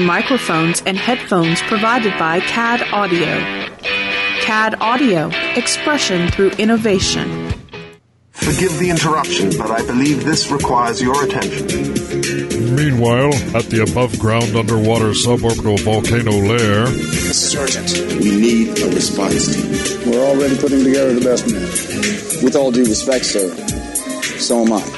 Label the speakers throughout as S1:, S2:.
S1: Microphones and headphones provided by CAD Audio. CAD Audio, expression through innovation.
S2: Forgive the interruption, but I believe this requires your attention.
S3: Meanwhile, at the above ground underwater suborbital volcano lair,
S4: This is urgent.
S5: We need a response team.
S6: We're already putting together the best men. With all due respect, sir, so am I.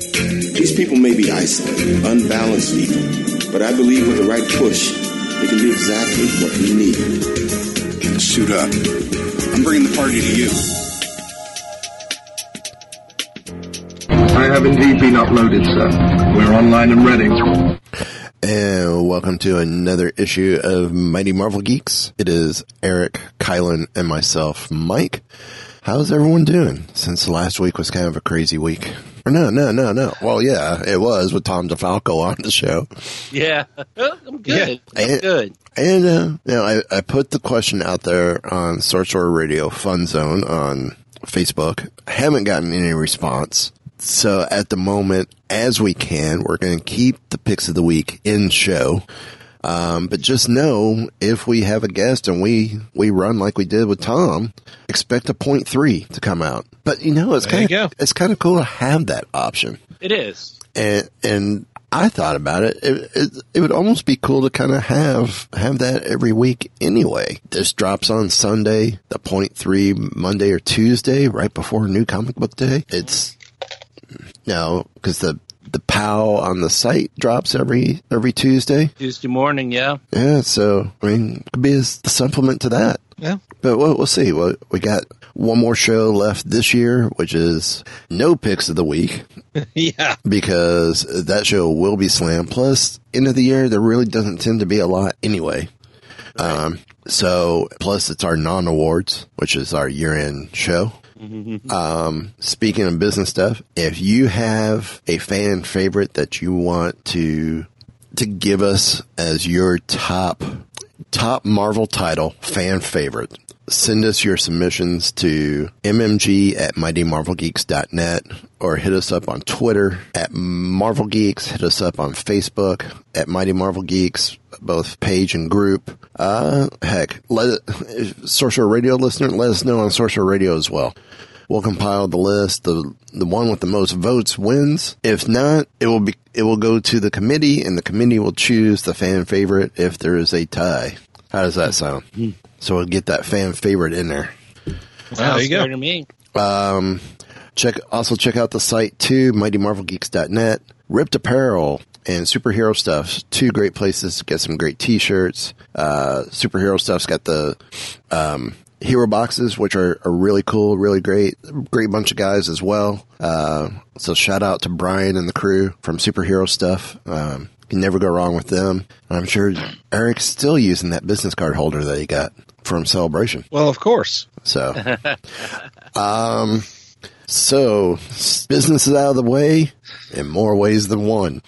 S5: These people may be isolated, unbalanced people, but I believe with the right push, they can do exactly what we need. Suit up. I'm bringing the party to you.
S2: I have indeed been uploaded, sir. We're online and ready.
S7: And welcome to another issue of Mighty Marvel Geeks. It is Eric, Kylan, and myself, Mike. How's everyone doing? Since last week was kind of a crazy week. Or no, no, no, no. Well, yeah, it was with Tom DeFalco on the show.
S8: Yeah, I'm good. I'm
S7: And-
S8: good.
S7: And, uh, you know, I, I put the question out there on Sorcerer Radio Fun Zone on Facebook. I haven't gotten any response. So at the moment, as we can, we're going to keep the picks of the week in show. Um, but just know if we have a guest and we, we run like we did with Tom, expect a point three to come out. But you know, it's kind of, it's kind of cool to have that option
S8: It is.
S7: and and I thought about it. It, it, it would almost be cool to kind of have have that every week anyway. This drops on Sunday, the point three Monday or Tuesday, right before New Comic Book Day. It's no because the the POW on the site drops every every Tuesday.
S8: Tuesday morning, yeah.
S7: Yeah, so I mean, could be a supplement to that.
S8: Yeah.
S7: But we'll, we'll see. we we got one more show left this year, which is no picks of the week
S8: yeah.
S7: because that show will be slammed. Plus, end of the year, there really doesn't tend to be a lot anyway. Um, so, plus it's our non awards, which is our year end show. Um, speaking of business stuff, if you have a fan favorite that you want to, to give us as your top, top Marvel title fan favorite, send us your submissions to mmg at mightymarvelgeeks.net or hit us up on Twitter at Marvel Geeks. Hit us up on Facebook at Mighty Marvel Geeks, both page and group. Uh, heck, let if Sorcerer Radio listener, let us know on Sorcerer Radio as well. We'll compile the list. The the one with the most votes wins. If not, it will be it will go to the committee, and the committee will choose the fan favorite if there is a tie. How does that sound? So we'll get that fan favorite in there.
S8: Sounds fair to me.
S7: Um, check also check out the site too, mightymarvelgeeks.net. Ripped Apparel and superhero stuff. Two great places to get some great t-shirts. Uh, superhero stuff's got the um, hero boxes, which are, are really cool, really great. Great bunch of guys as well. Uh, so shout out to Brian and the crew from Superhero Stuff. Um, can never go wrong with them. And I'm sure Eric's still using that business card holder that he got from Celebration.
S9: Well, of course.
S7: So, um, so business is out of the way in more ways than one.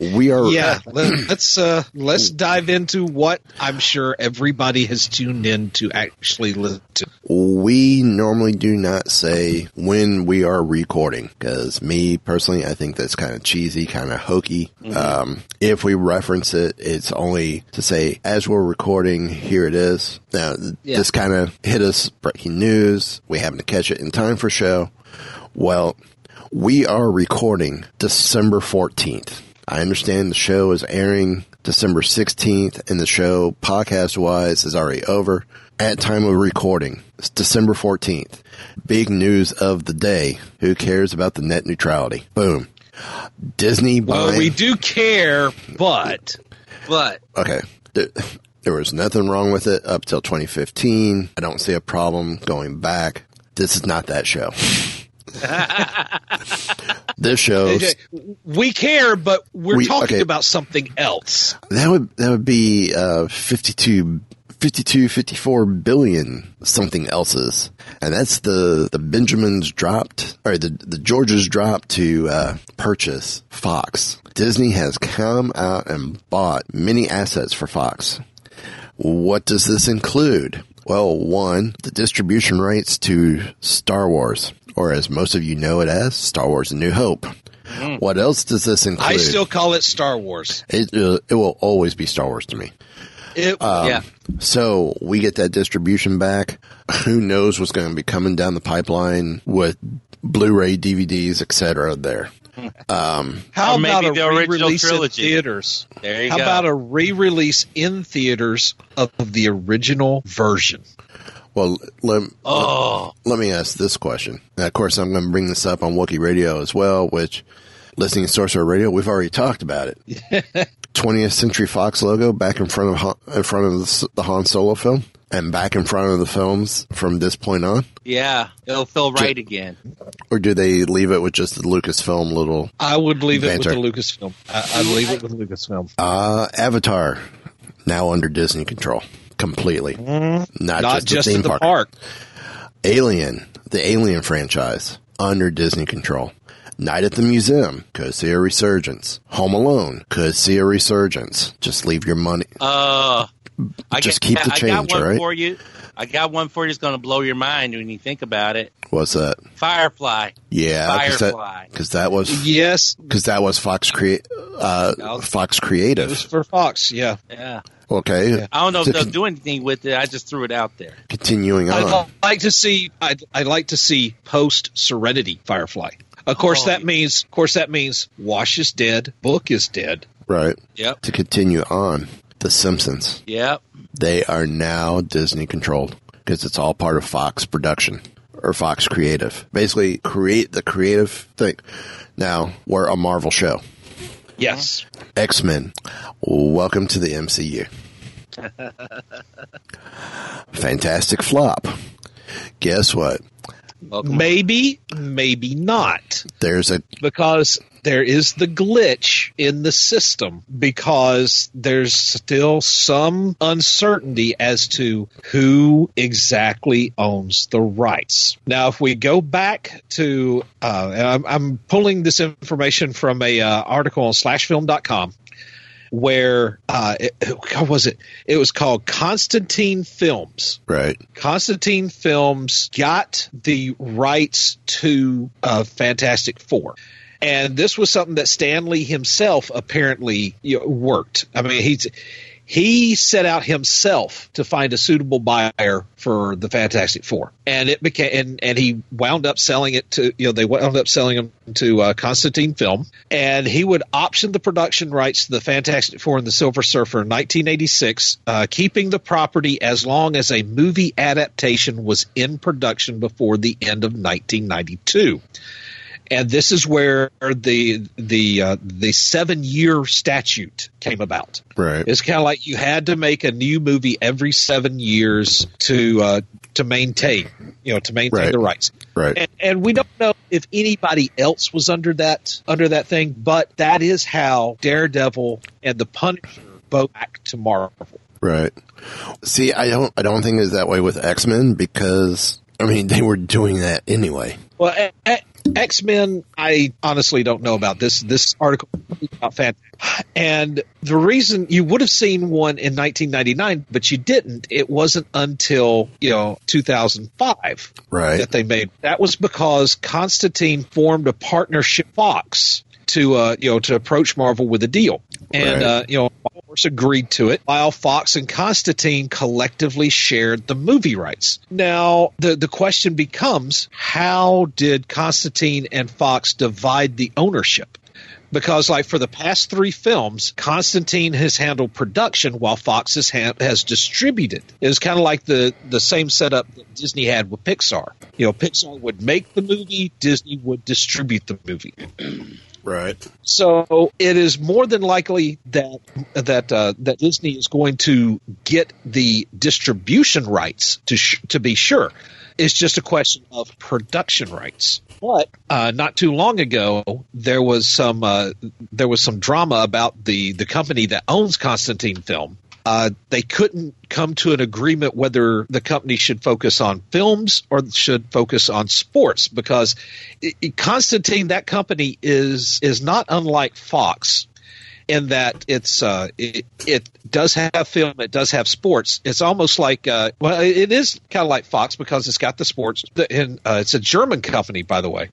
S7: We are,
S9: Yeah, let- let's uh, let's dive into what I'm sure everybody has tuned in to actually listen to.
S7: we normally do not say when we are recording because me personally, I think that's kind of cheesy, kind of hokey. Um, if we reference it, it's only to say as we're recording, here it is. Now,
S8: Yeah.
S7: this kind of hit us breaking news. We happen to catch it in time for show. Well, we are recording December 14th. I understand the show is airing December 16th and the show podcast wise is already over. At time of recording, it's December 14th. Big news of the day. Who cares about the net neutrality? Boom. Disney
S9: Well,
S7: buying.
S9: we do care, but
S8: But
S7: okay. There, there was nothing wrong with it up till 2015. I don't see a problem going back. This is not that show. this show
S9: AJ, we care, but we're
S7: We-
S9: talking
S7: okay.
S9: about something else.
S7: that would that would be uh 52 52 54 billion something else's and that's the the benjamins dropped or the the georges dropped to uh purchase fox disney has come out and bought many assets for fox what does this include well one the distribution rights to star wars or as most of you know it as star wars a new hope what else does this include
S9: I still call it Star Wars.
S7: it, uh, it will always be Star Wars to me.
S9: It,
S7: Um,
S8: yeah.
S7: So we get that distribution back. Who knows what's going to be coming down the pipeline with Blu-ray, DVDs, etc. There. Um,
S9: How
S8: Or maybe
S9: about a
S8: the original
S9: re-release in
S8: trilogy.
S9: theaters?
S8: There you
S9: How
S8: go.
S9: about a re-release in theaters of the original version?
S7: well, let,
S8: Oh.
S7: let me ask this question. And of course, I'm going to bring this up on Wookiee Radio as well, which listening to Sorcerer Radio, we've already talked about it. 20th Century Fox logo back in front of Han, in front of the, the Han Solo film, and back in front of the films from this point on.
S8: Yeah, it'll feel right again.
S7: Or do they leave it with just the Lucasfilm little
S9: I would leave it with the Lucasfilm. I, I'd leave it with Lucasfilm.
S7: Uh, Avatar, now under Disney control completely. Not,
S9: Not
S7: just,
S9: just
S7: the theme
S9: in the
S7: park.
S9: park.
S7: Alien, the Alien franchise, under Disney control. Night at the Museum, could see a resurgence. Home Alone, could see a resurgence. Just leave your money.
S8: Uh, I
S7: Just
S8: got-
S7: keep the change, I
S8: got one
S7: all right?
S8: for you. I got one for you. It's going to blow your mind when you think about it.
S7: What's that?
S8: Firefly.
S7: Yeah, because that, that was
S9: Yes,
S7: because that was Fox create uh, Fox
S9: it was
S7: Creative.
S9: for Fox. Yeah.
S8: Yeah.
S7: Okay,
S8: I don't know if
S7: To
S8: they'll do anything with it. I just threw it out there.
S7: continuing on.
S9: I'd like to see. I'd, I'd like to see post Serenity Firefly. Of course,
S8: Oh,
S9: that
S8: yeah.
S9: means. Of course, that means Wash is dead. Book is dead.
S7: right.
S8: Yep.
S7: To continue on, The Simpsons.
S8: Yep.
S7: They are now Disney controlled because it's all part of Fox production or Fox Creative. Basically, create the creative thing. Now, we're a Marvel show.
S9: Yes.
S7: X Men, welcome to the MCU. Fantastic flop. Guess what?
S8: Welcome.
S9: Maybe, maybe not.
S7: There's a
S9: because there is the glitch in the system because there's still some uncertainty as to who exactly owns the rights. Now, if we go back to, uh, I'm, I'm pulling this information from a uh, article on slashfilm.com where uh, it, how was it? It was called Constantine Films.
S7: right.
S9: Constantine Films got the rights to uh, Fantastic Four. And this was something that Stanley himself apparently worked. I mean, he's he set out himself to find a suitable buyer for the Fantastic Four, and it became and, and he wound up selling it to you know they wound up selling them to uh, Constantine Film, and he would option the production rights to the Fantastic Four and the Silver Surfer in 1986, uh, keeping the property as long as a movie adaptation was in production before the end of 1992 and this is where the the uh, the seven year statute came about.
S7: Right.
S9: It's kind of like you had to make a new movie every seven years to uh, to maintain you know to maintain
S7: Right.
S9: the rights.
S7: Right.
S9: And, and we don't know if anybody else was under that under that thing, but that is how Daredevil and the Punisher both back to Marvel.
S7: Right. See, I don't, I don't think it's that way with X Men because I mean they were doing that anyway.
S9: Well, X Men, I honestly don't know about this. This article about fan, and the reason you would have seen one in 1999, but you didn't. It wasn't until you know 2005
S7: Right.
S9: that they made. That was because Constantine formed a partnership Fox to uh, you know to approach Marvel with a deal, and
S7: Right.
S9: uh, you know. Course, agreed to it, while Fox and Constantine collectively shared the movie rights. Now, the, the question becomes how did Constantine and Fox divide the ownership? Because, like, for the past three films, Constantine has handled production while Fox has, ha- has distributed. It was kind of like the, the same setup that Disney had with Pixar. You know, Pixar would make the movie, Disney would distribute the movie.
S7: Right.
S9: So it is more than likely that that uh, that Disney is going to get the distribution rights to sh- to be sure. It's just a question of production rights. But uh, not too long ago, there was some uh, there was some drama about the the company that owns Constantine Film. Uh, they couldn't come to an agreement whether the company should focus on films or should focus on sports because it, it, Constantine, that company is is not unlike Fox in that it's uh, it, it does have film, it does have sports. It's almost like uh, well, it is kind of like Fox because it's got the sports. And uh, it's a German company, by the way.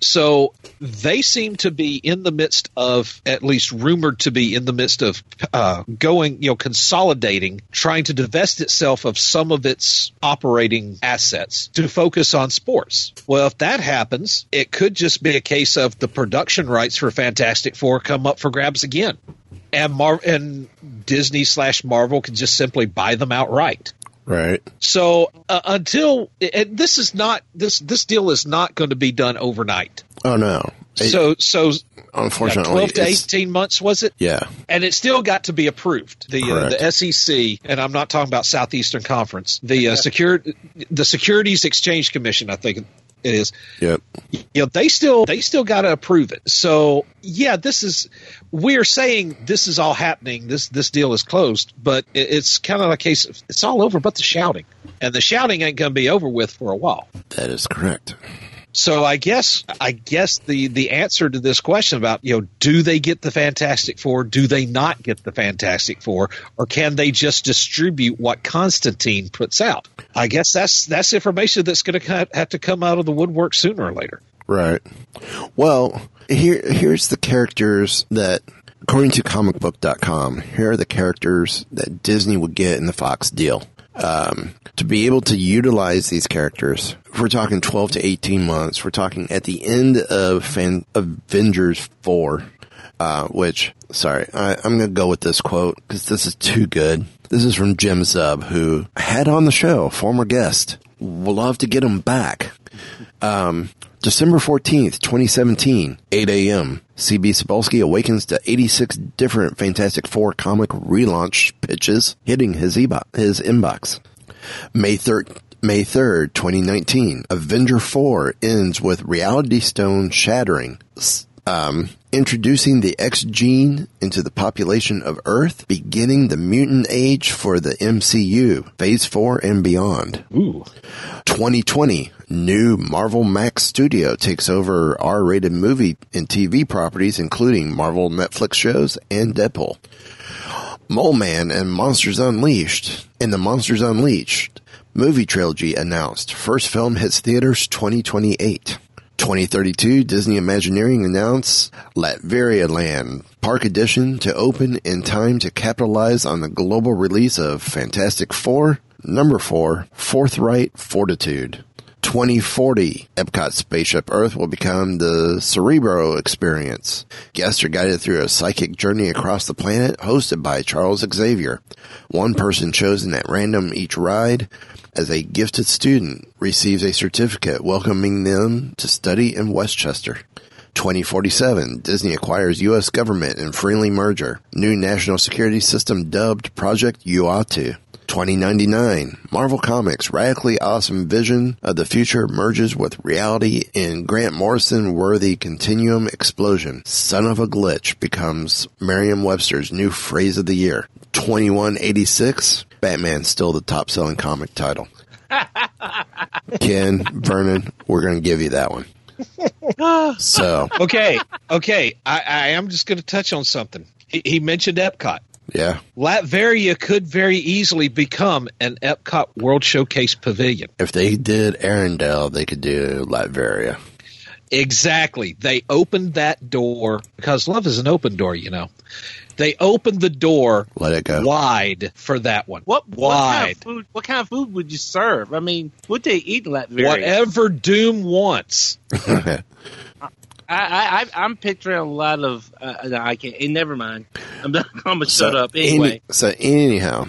S9: So they seem to be in the midst of, at least rumored to be in the midst of uh, going, you know, consolidating, trying to divest itself of some of its operating assets to focus on sports. Well, if that happens, it could just be a case of the production rights for Fantastic Four come up for grabs again. And Mar- and Disney slash Marvel can just simply buy them outright.
S7: Right.
S9: So uh, until and this is not this this deal is not going to be done overnight.
S7: Oh no.
S9: So so
S7: unfortunately,
S9: twelve to eighteen months was it?
S7: Yeah.
S9: And it still got to be approved. The uh, the SEC, and I'm not talking about Southeastern Conference. The uh, secure the Securities Exchange Commission, I think it is.
S7: Yep.
S9: You know, they still they still got to approve it. So yeah, this is we're saying this is all happening. This this deal is closed, but it, it's kind of a case of it's all over, but the shouting, and the shouting ain't going to be over with for a while.
S7: That is correct.
S9: So I guess I guess the the answer to this question about you know do they get the Fantastic Four? Do they not get the Fantastic Four? Or can they just distribute what Constantine puts out? I guess that's that's information that's going to have to come out of the woodwork sooner or later.
S7: Right. Well, here here's the characters that according to comicbook.com, here are the characters that Disney would get in the Fox deal. Um, to be able to utilize these characters, if we're talking 12 to 18 months, we're talking at the end of Fan- Avengers 4, uh, which, sorry, I, I'm going to go with this quote because this is too good. This is from Jim Zub, who had on the show, former guest. We'll love to get him back. Um, December 14th, 2017, 8 a.m. CB Cebulski awakens to 86 different Fantastic Four comic relaunch pitches hitting his, e- his inbox. May 3rd, May 3rd, 2019, Avenger 4 ends with Reality Stone shattering. Um, introducing the X gene into the population of Earth, beginning the mutant age for the MCU, Phase 4 and beyond.
S9: Ooh.
S7: 2020, new Marvel Max Studio takes over R-rated movie and TV properties, including Marvel Netflix shows and Deadpool. Mole Man and Monsters Unleashed and the Monsters Unleashed movie trilogy announced. First film hits theaters 2028. 2032, Disney Imagineering announced Latveria Land Park Edition to open in time to capitalize on the global release of Fantastic Four, Number 4, Forthright Fortitude. 2040, Epcot Spaceship Earth will become the Cerebro experience. Guests are guided through a psychic journey across the planet hosted by Charles Xavier. One person chosen at random each ride as a gifted student receives a certificate welcoming them to study in Westchester. 2047, Disney acquires U.S. government in friendly merger. New national security system dubbed Project Uatu. 2099, Marvel Comics' radically awesome vision of the future merges with reality in Grant Morrison worthy continuum explosion. Son of a glitch becomes Merriam-Webster's new phrase of the year. 2186, Batman still the top selling comic title. Ken, Vernon, we're going to give you that one. So,
S9: okay, okay, I, I am just going to touch on something. He, he mentioned Epcot.
S7: Yeah,
S9: Latveria could very easily become an Epcot World Showcase Pavilion.
S7: if they did Arendelle, they could do Latveria.
S9: Exactly. They opened that door because love is an open door, you know. They opened the door
S7: Let it go.
S9: wide for that one.
S8: What what kind
S9: wide?
S8: of food? What kind of food would you serve? I mean, what they eat in Latveria?
S9: Whatever Doom wants.
S8: I, I, I'm picturing a lot of. Uh, no, I can't. eh, never mind. I'm, I'm gonna shut up anyway.
S7: Any- so anyhow,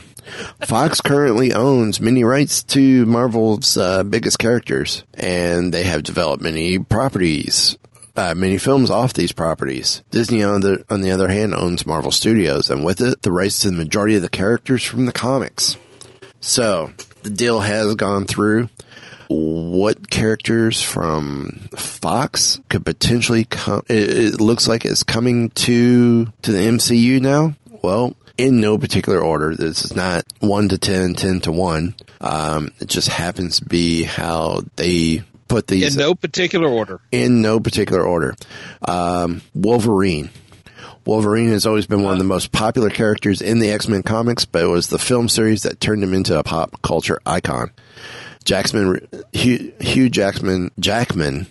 S7: Fox currently owns many rights to Marvel's uh, biggest characters, and they have developed many properties, uh, many films off these properties. Disney, on the on the other hand, owns Marvel Studios, and with it, the rights to the majority of the characters from the comics. So the deal has gone through. What characters from Fox could potentially come. It, it looks like it's coming to to the MCU now. Well, in no particular order. This is not 1 to 10, 10 to 1. Um, it just happens to be how they put these.
S9: In no particular order.
S7: In no particular order. Um, Wolverine. Wolverine has always been one of the most popular characters in the X-Men comics, but it was the film series that turned him into a pop culture icon. Jackman, Hugh, Hugh Jackman, Jackman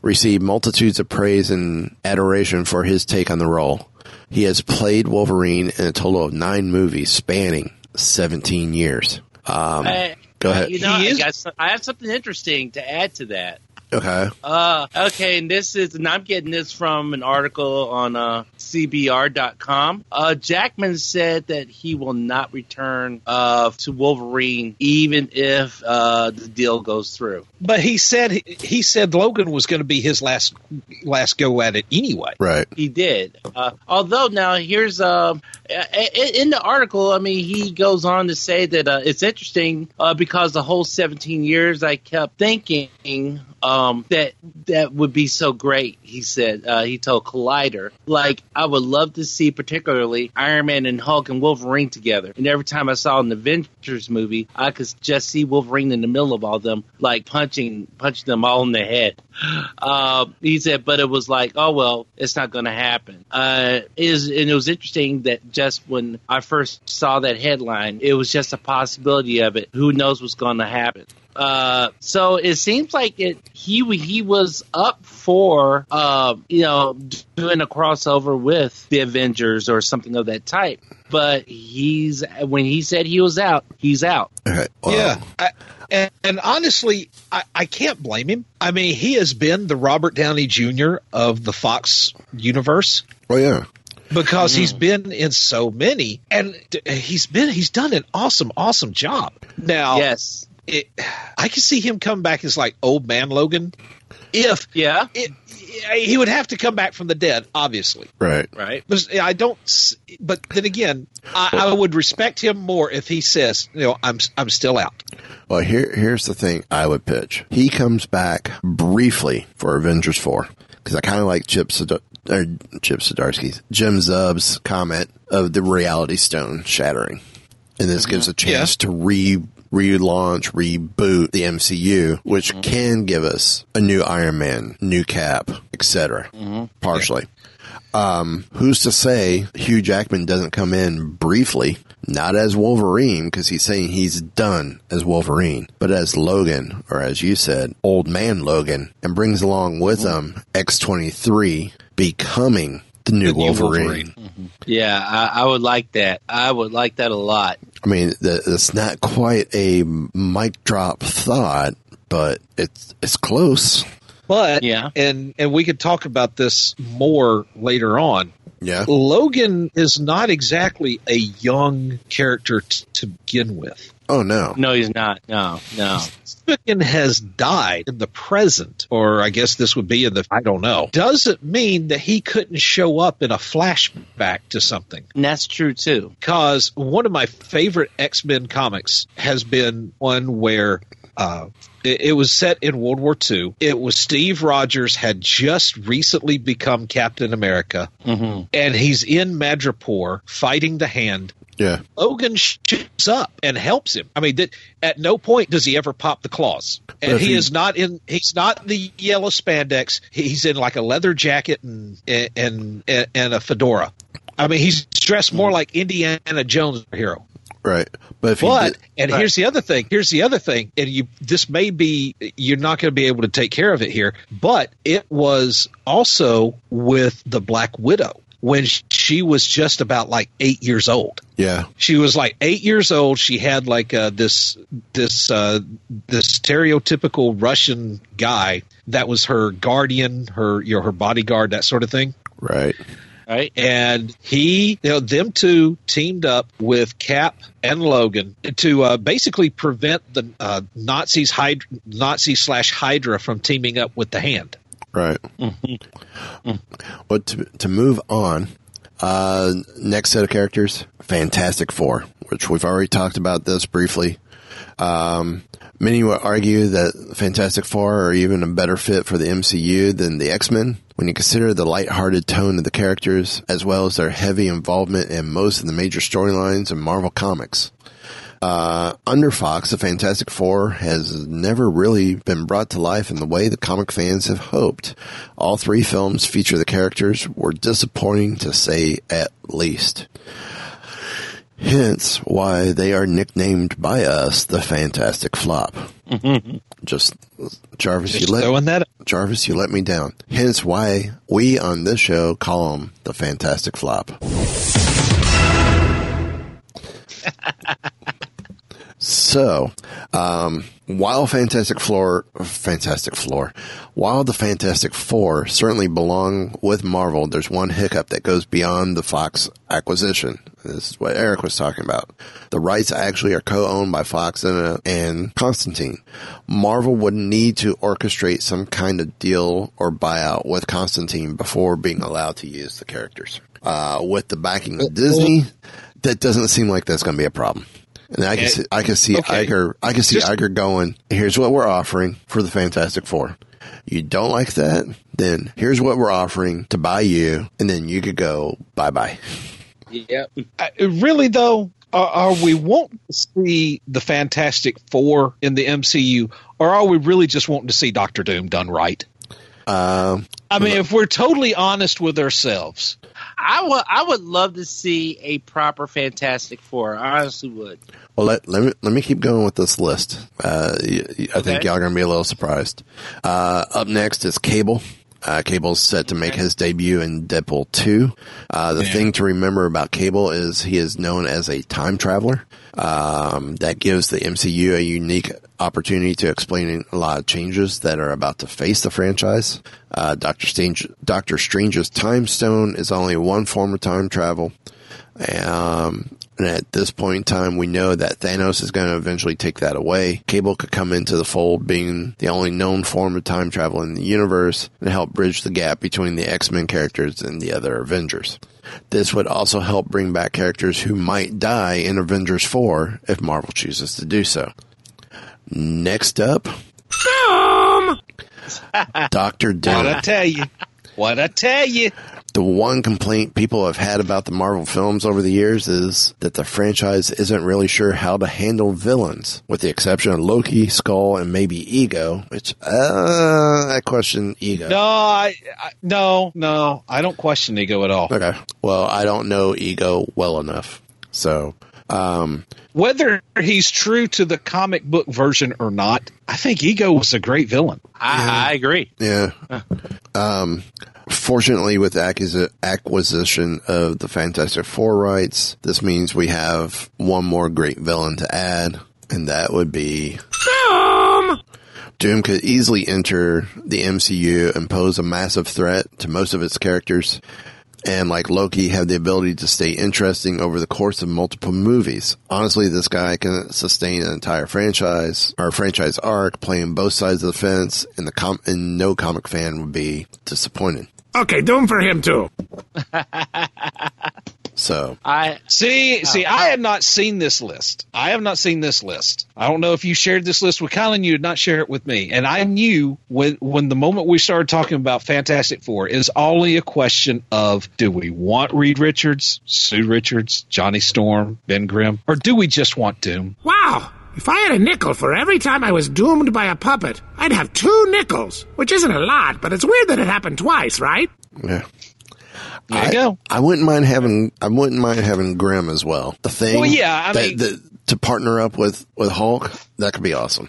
S7: received multitudes of praise and adoration for his take on the role. He has played Wolverine in a total of nine movies spanning 17 years. Um,
S8: Uh,
S7: go ahead.
S8: You know, I, got some, I have something interesting to add to that.
S7: Okay.
S8: Uh, okay, and this is, and I'm getting this from an article on uh, CBR.com. Uh, Jackman said that he will not return uh, to Wolverine even if uh, the deal goes through.
S9: But he said he said Logan was going to be his last last go at it anyway.
S7: Right.
S8: He did. Uh, although now here's um in the article. I mean, he goes on to say that uh, it's interesting uh, because the whole 17 years I kept thinking um, that that would be so great. He said uh, he told Collider like I would love to see particularly Iron Man and Hulk and Wolverine together. And every time I saw an Avengers movie, I could just see Wolverine in the middle of all them, like punching punching them all in the head. Uh, he said, but it was like, oh well, it's not going to happen. Uh, is and it was interesting that just when I first saw that headline, it was just a possibility of it. Who knows what's going to happen? Uh, so it seems like it. He he was up for uh, you know doing a crossover with the Avengers or something of that type. But he's when he said he was out, he's out.
S7: Okay. Well,
S9: Yeah. I, and, and honestly, I, I can't blame him. I mean, he has been the Robert Downey Jr. of the Fox universe
S7: Oh yeah.
S9: because he's been in so many, and he's been he's done an awesome, awesome job. Now,
S8: Yes.
S9: It, I can see him come back as like old man Logan. If
S8: Yeah.
S9: it, he would have to come back from the dead, obviously.
S7: Right.
S8: Right.
S9: But I don't. But then again, I, I would respect him more if he says, "You know, I'm I'm still out."
S7: Well, here here's the thing I would pitch. He comes back briefly for Avengers 4 because I kind of like Chip Sod- or Chip Zdarsky's Jim Zub's comment of the Reality Stone shattering, and this gives mm-hmm. a chance to re relaunch, reboot the MCU, which mm-hmm. can give us a new Iron Man, new Cap, etc. Mm-hmm. Partially. Um, who's to say Hugh Jackman doesn't come in briefly, not as Wolverine, because he's saying he's done as Wolverine, but as Logan, or as you said, old man Logan, and brings along with mm-hmm. him X23 becoming the new
S9: The new
S7: Wolverine.
S9: Wolverine. Mm-hmm.
S8: Yeah, I, I would like that. I would like that a lot.
S7: I mean, th- it's not quite a mic drop thought, but it's it's close.
S9: But
S8: Yeah.
S9: and and we could talk about this more later on.
S7: Yeah.
S9: Logan is not exactly a young character t- to begin with.
S7: Oh no.
S8: No, he's not. No, no.
S9: Logan has died in the present, or I guess this would be in the I don't know. Doesn't mean that he couldn't show up in a flashback to something.
S8: And that's true too.
S9: because one of my favorite X Men comics has been one where uh, it, it was set in World War II. It was Steve Rogers had just recently become Captain America,
S8: Mm-hmm.
S9: and he's in Madripoor fighting the Hand.
S7: Yeah.
S9: Logan shows up and helps him. I mean, that, at no point does he ever pop the claws, and he
S7: he-
S9: is not in. He's not the yellow spandex. He's in like a leather jacket and and and, and a fedora. I mean, he's dressed more like Indiana Jones hero.
S7: Right. But
S9: But
S7: did-
S9: and here's the other thing. Here's the other thing. And you this may be you're not going to be able to take care of it here, but it was also with the Black Widow when she was just about like 8 years old.
S7: yeah.
S9: She was like 8 years old. She had like uh, this this uh, this stereotypical Russian guy that was her guardian, her you know her bodyguard, that sort of thing
S7: Right.
S8: Right?
S9: and he, you know, them two teamed up with Cap and Logan to uh, basically prevent the uh, Nazis, Hydra, Nazi slash Hydra from teaming up with the Hand.
S7: Right. But to, to move on, uh, next set of characters, Fantastic Four, which we've already talked about this briefly. Um, Many would argue that Fantastic Four are even a better fit for the MCU than the X-Men when you consider the light-hearted tone of the characters as well as their heavy involvement in most of the major storylines in Marvel Comics. Uh, under Fox, the Fantastic Four has never really been brought to life in the way the comic fans have hoped. All three films feature the characters were disappointing to say at least. Hence why they are nicknamed by us the Fantastic Flop. Just Jarvis,
S9: Just
S7: you let
S9: that
S7: Jarvis, you let me down. Hence why we on this show call them the Fantastic Flop. So, um, while Fantastic Floor, Fantastic Floor, while the Fantastic Four certainly belong with Marvel, there's one hiccup that goes beyond the Fox acquisition. This is what Eric was talking about. The rights actually are co-owned by Fox and, uh, and Constantine. Marvel would need to orchestrate some kind of deal or buyout with Constantine before being allowed to use the characters. Uh, with the backing of Disney, that doesn't seem like that's going to be a problem. And I can see, I can see
S9: Okay.
S7: Iger, I can see
S9: Just-
S7: Iger going, here's what we're offering for the Fantastic Four. You don't like that? Then here's what we're offering to buy you. And then you could go bye bye.
S8: Yep.
S9: Uh, really though, are, are we wanting to see the Fantastic Four in the MCU, or are we really just wanting to see Doctor Doom done right?
S7: Um,
S9: I mean, if we're totally honest with ourselves,
S8: I would I would love to see a proper Fantastic Four. I honestly would.
S7: well, let, let me, let me keep going with this list. Uh, I think y'all are going to be a little surprised. Uh, up next is Cable. Uh, Cable's set to make his debut in Deadpool 2. Uh, the thing to remember about Cable is he is known as a time traveler. Um, that gives the MCU a unique opportunity to explain a lot of changes that are about to face the franchise. Uh, Doctor Strange, Doctor Strange's time stone is only one form of time travel. Um, and at this point in time, we know that Thanos is going to eventually take that away. Cable could come into the fold being the only known form of time travel in the universe and help bridge the gap between the X-Men characters and the other Avengers. This would also help bring back characters who might die in Avengers 4 if Marvel chooses to do so. Next up, Doctor Doom.
S9: what I tell you, what I tell you,
S7: The one complaint people have had about the Marvel films over the years is that the franchise isn't really sure how to handle villains, with the exception of Loki, Skull, and maybe Ego, which, uh, I question Ego.
S9: no, I, I no, no, I don't question ego at all.
S7: Okay. Well, I don't know Ego well enough. So, um,
S9: Whether he's true to the comic book version or not, I think Ego was a great villain.
S8: I, I agree.
S7: yeah. Um, fortunately, with the acquisition of the Fantastic Four rights, this means we have one more great villain to add, and that would be Doom could easily enter the MCU and pose a massive threat to most of its characters. And like Loki, have the ability to stay interesting over the course of multiple movies. Honestly, this guy can sustain an entire franchise or franchise arc, playing both sides of the fence, and the com- and no comic fan would be disappointed.
S4: Okay, Doom for him too.
S7: So,
S8: I
S9: See, see, I had not seen this list. I have not seen this list. I don't know if you shared this list with Colin. You did not share it with me, and I knew when when the moment we started talking about Fantastic Four is only a question of do we want Reed Richards, Sue Richards, Johnny Storm, Ben Grimm, or do we just want Doom?
S4: Wow. If I had a nickel for every time I was doomed by a puppet, I'd have two nickels, which isn't a lot, but it's weird that it happened twice, right?
S7: yeah.
S9: There you
S7: I,
S9: go.
S7: I wouldn't mind having I wouldn't mind having Grimm as well. The thing,
S9: Well, yeah, I
S7: that-
S9: mean-
S7: that- to partner up with with Hulk, that could be awesome.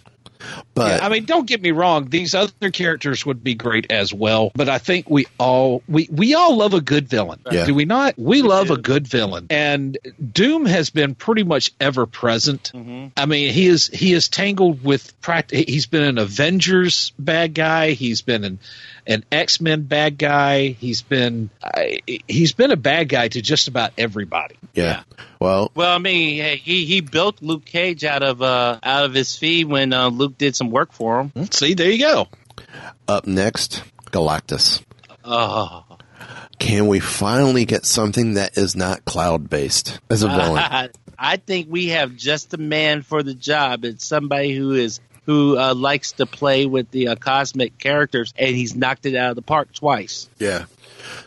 S7: But
S9: I mean, don't get me wrong; these other characters would be great as well. But I think we all we we all love a good villain,
S7: Yeah.
S9: do we not? We love a good villain, and Doom has been pretty much ever present. Mm-hmm. I mean, he is he is tangled with pract- He's been an Avengers bad guy. He's been an an X Men bad guy. He's been uh, he's been a bad guy to just about everybody.
S7: yeah. Well,
S8: well, I mean, he he built Luke Cage out of uh out of his fee when uh, Luke did some work for him.
S9: See, there you go.
S7: up next, Galactus.
S8: Oh,
S7: Can we finally get something that is not cloud based as a villain?
S8: I think we have just the man for the job. It's somebody who is who uh, likes to play with the uh, cosmic characters, and he's knocked it out of the park twice.
S7: Yeah.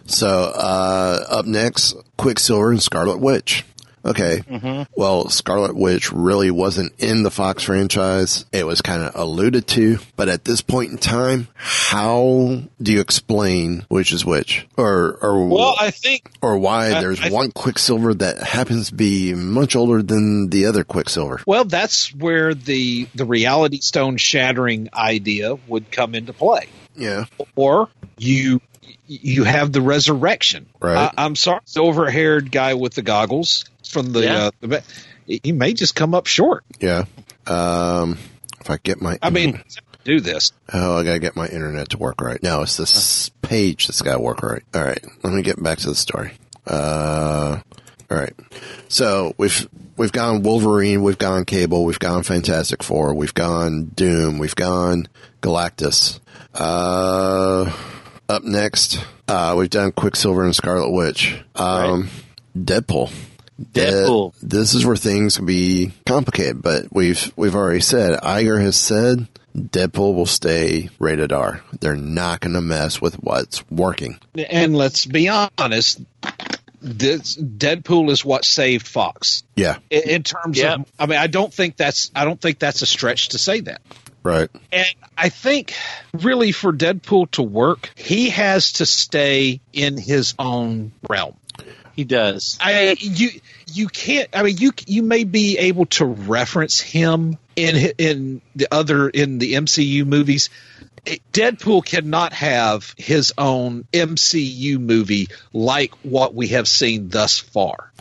S7: So uh, up next, Quicksilver and Scarlet Witch. Okay.
S8: Mm-hmm.
S7: Well, Scarlet Witch really wasn't in the Fox franchise. It was kind of alluded to, but at this point in time, how do you explain which is which, or or
S9: Well, I think
S7: or why
S9: I-
S7: there's
S9: I-
S7: one Quicksilver that happens to be much older than the other Quicksilver?
S9: Well, that's where the the reality stone shattering idea would come into play.
S7: Yeah.
S9: Or you you have the resurrection.
S7: Right.
S9: I, I'm sorry, silver haired guy with the goggles from the.
S8: Yeah.
S9: Uh, the he may just come up short.
S7: Yeah. Um, if I get my,
S9: I mean, do this.
S7: Oh, I gotta get my internet to work right. No, it's this page that's gotta work right. All right, let me get back to the story. Uh, all right. So we've we've gone Wolverine, we've gone Cable, we've gone Fantastic Four, we've gone Doom, we've gone Galactus. Uh, up next, uh, we've done Quicksilver and Scarlet Witch. Um, Deadpool.
S8: Deadpool.
S7: Uh, this is where things can be complicated, but we've we've already said Iger has said Deadpool will stay rated R. They're not going to mess with what's working.
S9: And let's be honest, this Deadpool is what saved Fox.
S7: Yeah,
S9: In, in terms
S8: Yeah.
S9: of, I mean, I don't think that's I don't think that's a stretch to say that.
S7: Right.
S9: And I think really for Deadpool to work, he has to stay in his own realm.
S8: He does.
S9: I you you can't. I mean, you you may be able to reference him in in the other in the MCU movies. Deadpool cannot have his own MCU movie like what we have seen thus far.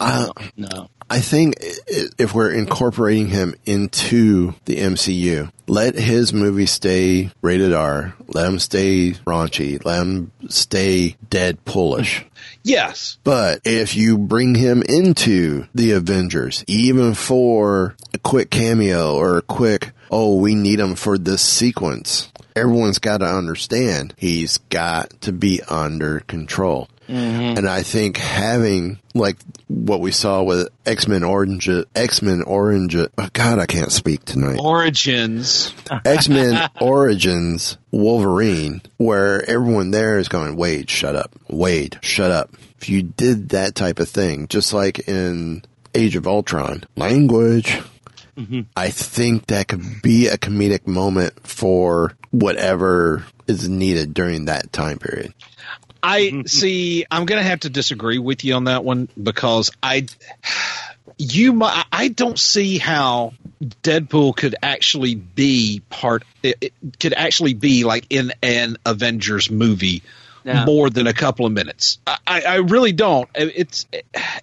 S7: Uh,
S8: No.
S7: I think if we're incorporating him into the MCU, let his movie stay rated R. Let him stay raunchy. Let him stay Deadpoolish.
S9: Yes,
S7: But if you bring him into the Avengers, even for a quick cameo or a quick, oh, we need him for this sequence, everyone's got to understand he's got to be under control. Mm-hmm. And I think having like what we saw with X Men Orange, X Men Orange, oh God, I can't speak tonight.
S9: Origins.
S7: X Men Origins Wolverine, where everyone there is going, Wade, shut up. Wade, shut up. If you did that type of thing, just like in Age of Ultron, language, mm-hmm. I think that could be a comedic moment for whatever is needed during that time period.
S9: I mm-hmm. see. I'm going to have to disagree with you on that one because I, you, mi- I don't see how Deadpool could actually be part. It, it could actually be like in an Avengers movie
S8: No.
S9: more than a couple of minutes. I, I I really don't. It's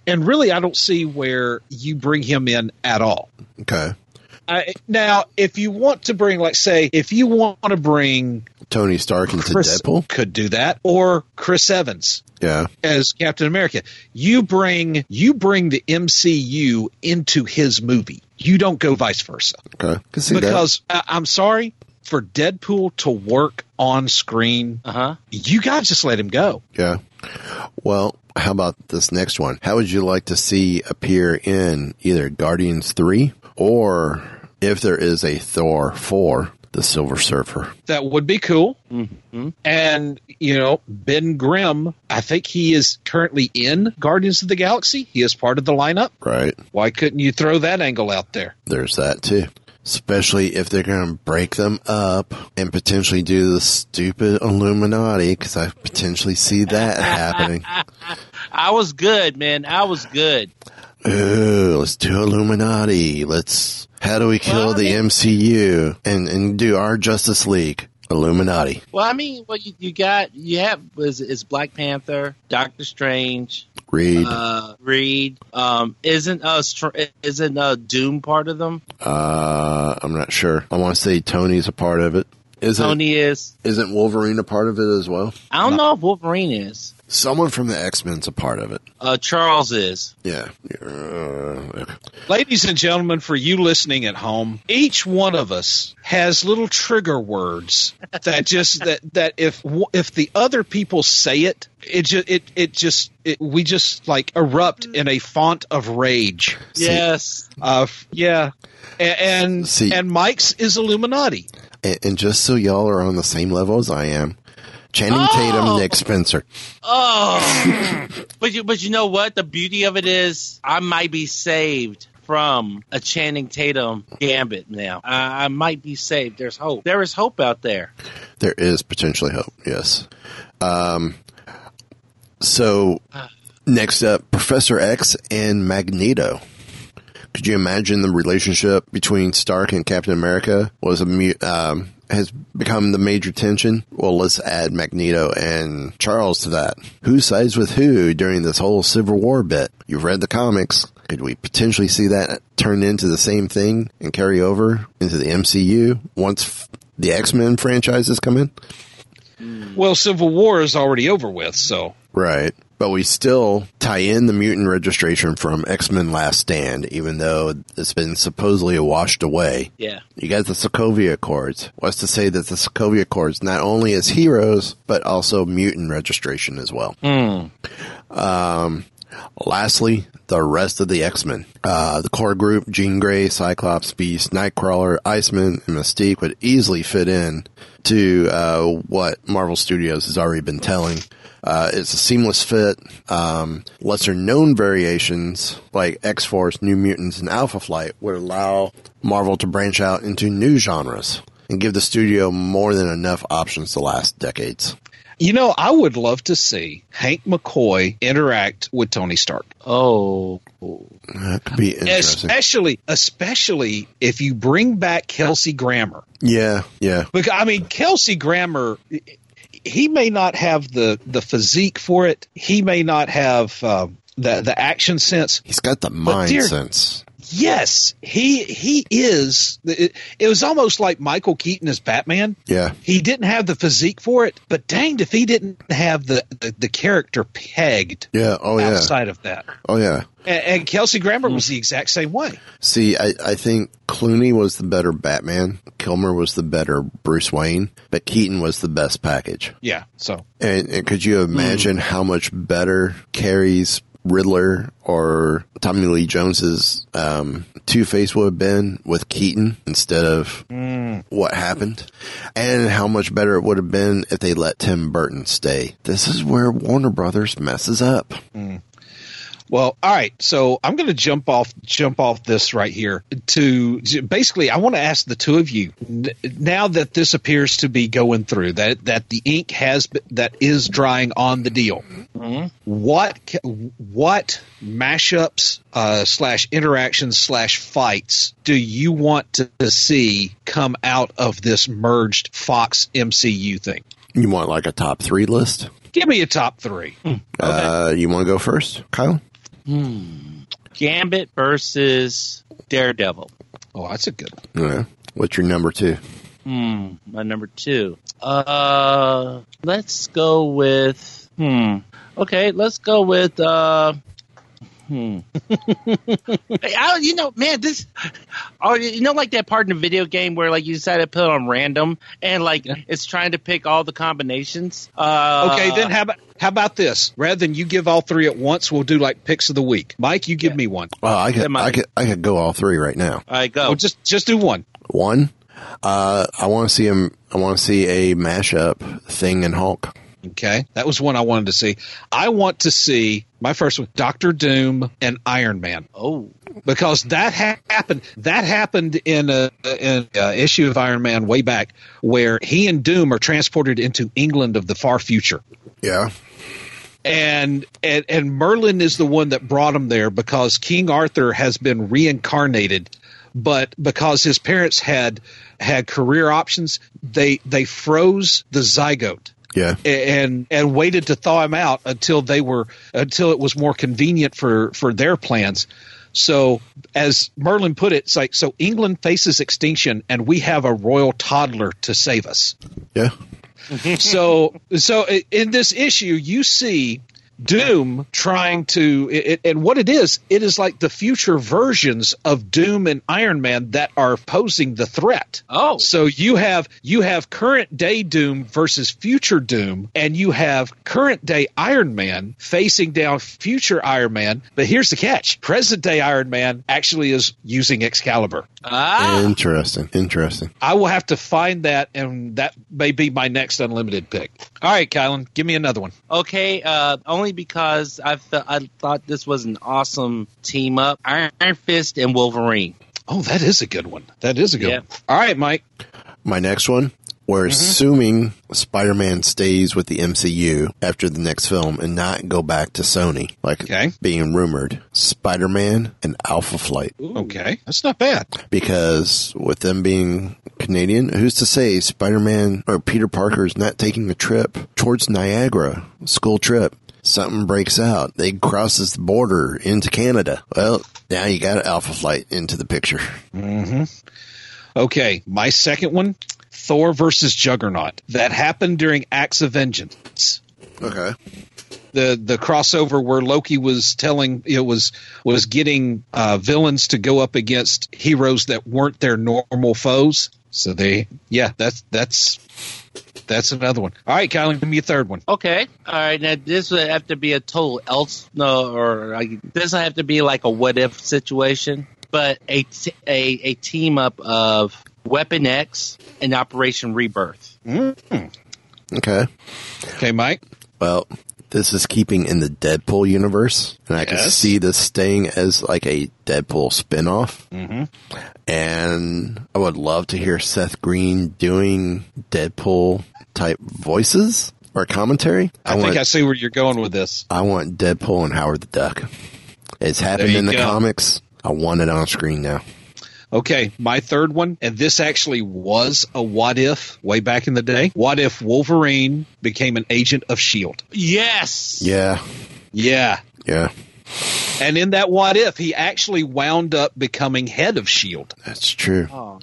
S9: and really I don't see where you bring him in at all.
S7: Okay.
S9: I, now, if you want to bring, like, say, if you want to bring
S7: Tony Stark into
S9: Chris,
S7: Deadpool?
S9: could do that, or Chris Evans
S7: Yeah.
S9: as Captain America. You bring you bring the MCU into his movie. You don't go vice versa.
S7: Okay. Can see that.
S9: Because I, I'm sorry for Deadpool to work on screen.
S8: Uh huh.
S9: You got to just let him go.
S7: Yeah. Well, how about this next one? How would you like to see appear in either Guardians 3 or if there is a Thor 4, the Silver Surfer?
S9: That would be cool. Mm-hmm. And you know, Ben Grimm. I think he is currently in Guardians of the Galaxy. He is part of the lineup.
S7: Right.
S9: Why couldn't you throw that angle out there?
S7: There's that too. Especially if they're going to break them up and potentially do the stupid Illuminati, because I potentially see that happening.
S8: I was good, man. I was good.
S7: Ooh, let's do Illuminati. Let's. How do we kill
S8: Well,
S7: the
S8: mean-
S7: MCU and and do our Justice League? Illuminati.
S8: Well, I mean, what you, you got, you have is, is Black Panther, Doctor Strange,
S7: Reed.
S8: uh, Reed. Um, isn't uh, Str- isn't uh, Doom part of them?
S7: Uh, I'm not sure. I want to say Tony's a part of it. Isn't
S8: Tony is.
S7: isn't Wolverine a part of it as well?
S8: I don't know if Wolverine is.
S7: Someone from the X Men's a part of it.
S8: Uh, Charles is.
S7: Yeah. Uh,
S9: Ladies and gentlemen, for you listening at home, each one of us has little trigger words that just that that if if the other people say it, it just it it just it, we just like erupt in a font of rage.
S8: Yes.
S9: Uh, yeah, and and,
S7: See-
S9: and Mike's is Illuminati.
S7: And, and just so y'all are on the same level as I am, Channing Tatum, Nick Spencer.
S8: Oh, but you but you know what? The beauty of it is, I might be saved from a Channing Tatum gambit now. I, I might be saved. There's hope. There is hope out there.
S7: There is potentially hope. Yes. Um. So next up, Professor X and Magneto. Could you imagine the relationship between Stark and Captain America was a um, has become the major tension? Well, let's add Magneto and Charles to that. Who sides with who during this whole Civil War bit? You've read the comics. Could we potentially see that turn into the same thing and carry over into the MCU once f- the X Men franchises come in?
S9: Well, Civil War is already over with, so
S7: Right. But we still tie in the mutant registration from X Men Last Stand, even though it's been supposedly washed away.
S8: Yeah.
S7: You got the Sokovia Accords. What's to say that the Sokovia Accords not only is heroes, but also mutant registration as well. Um, lastly, the rest of the X Men. Uh, the core group, Jean Grey, Cyclops, Beast, Nightcrawler, Iceman, and Mystique would easily fit in to uh, what Marvel Studios has already been telling. Uh, it's a seamless fit. Um, lesser known variations like X Force, New Mutants, and Alpha Flight would allow Marvel to branch out into new genres and give the studio more than enough options to last decades.
S9: you know I would love to see Hank McCoy interact with Tony Stark.
S8: Oh.
S7: That could be interesting.
S9: Especially, especially if you bring back Kelsey Grammer.
S7: Yeah, yeah.
S9: Because I mean, Kelsey Grammer, he may not have the the physique for it. He may not have uh, the the action sense.
S7: He's got the mind
S9: dear-
S7: sense.
S9: Yes, he he is. It, it was almost like Michael Keaton as Batman.
S7: Yeah.
S9: He didn't have the physique for it, but danged if he didn't have the the, the character pegged
S7: Yeah. Oh, yeah.
S9: outside of that.
S7: Oh, yeah.
S9: And, and Kelsey Grammer was the exact same way.
S7: See, I, I think Clooney was the better Batman. Kilmer was the better Bruce Wayne, but Keaton was the best package.
S9: Yeah. So
S7: And, and could you imagine hmm. how much better Carrey's Riddler or Tommy Lee Jones's um, Two Face would have been with Keaton instead of what happened, and how much better it would have been if they let Tim Burton stay. This is where Warner Brothers messes up.
S9: Well, all right. So I'm going to jump off jump off this right here to basically I want to ask the two of you n- now that this appears to be going through that that the ink has that is drying on the deal. What ca- what mashups uh, slash interactions slash fights do you want to, to see come out of this merged Fox MCU thing?
S7: You want like a top three list?
S9: Give me a top three.
S7: Uh, you want to go first, Kyle?
S8: Gambit versus Daredevil.
S9: Oh, that's a good one.
S7: Yeah. What's your number two?
S8: Hmm. My number two. Uh, let's go with. Hmm. Okay, let's go with. Uh, hmm. I, you know, man, this. Oh, you know, like that part in the video game where like you decide to put it on random and like it's trying to pick all the combinations. Uh,
S9: Okay, then how about how about this? Rather than you give all three at once, we'll do like picks of the week. Mike, you give me one.
S7: Well, I could,
S8: I-
S7: I could, I could go all three right now.
S8: I go.
S9: Oh, just just do one.
S7: One, uh, I want to see him. I want to see a mashup Thing and Hulk.
S9: Okay, that was one I wanted to see. I want to see my first one, Doctor Doom and Iron Man,
S8: oh,
S9: because that ha- happened. That happened in a, in a issue of Iron Man way back, where he and Doom are transported into England of the far future.
S7: Yeah.
S9: and and and Merlin is the one that brought him there because King Arthur has been reincarnated, but because his parents had had career options, they they froze the zygote
S7: Yeah.
S9: and and waited to thaw him out until they were until it was more convenient for for their plans. So as Merlin put it, it's like so England faces extinction and we have a royal toddler to save us
S7: Yeah.
S9: so so in this issue you see Doom trying to, it, and what it is, it is like the future versions of Doom and Iron Man that are posing the threat.
S8: Oh,
S9: so you have you have current day Doom versus future Doom, and you have current day Iron Man facing down future Iron Man. But here's the catch: present day Iron Man actually is using Excalibur.
S8: Ah,
S7: Interesting. Interesting.
S9: I will have to find that, and that may be my next unlimited pick. All right, Kylan, give me another one.
S8: Okay, uh, only because I fe- I thought this was an awesome team up. Iron Fist and Wolverine.
S9: Oh, that is a good one. That is a good
S8: Yeah.
S9: one. All right, Mike.
S7: My next one. We're mm-hmm. assuming Spider Man stays with the MCU after the next film and not go back to Sony, like
S9: Okay.
S7: being rumored. Spider Man and Alpha Flight.
S9: Okay, that's not bad.
S7: Because with them being Canadian, who's to say Spider Man or Peter Parker is not taking a trip towards Niagara, school trip? Something breaks out. They crosses the border into Canada. Well, now you got Alpha Flight into the picture.
S9: Mm-hmm. Okay, my second one, Thor versus Juggernaut. That happened during Acts of Vengeance.
S7: Okay.
S9: The the crossover where Loki was telling it was was getting uh, villains to go up against heroes that weren't their normal foes. So they yeah, that's that's that's another one. All right, Kylie, give me a third one.
S8: Okay, all right. Now this would have to be a total else no, or like, this would have to be like a what if situation. But a t- a a team up of Weapon X and Operation Rebirth. Mm.
S7: Okay.
S9: Okay, Mike.
S7: Well, this is keeping in the Deadpool universe, and I can see this staying as like a Deadpool spinoff.
S9: Mm-hmm.
S7: And I would love to hear Seth Green doing Deadpool type voices or commentary.
S9: I, think I see where you're going with this.
S7: I want Deadpool and Howard the Duck. It's happened in the
S9: go.
S7: comics. I want it on screen now.
S9: Okay, my third one, and this actually was a what if way back in the day. What if Wolverine became an agent of S.H.I.E.L.D.?
S8: Yes.
S7: Yeah.
S9: Yeah.
S7: Yeah.
S9: And in that what if, he actually wound up becoming head of S.H.I.E.L.D.
S7: That's true.
S8: Oh.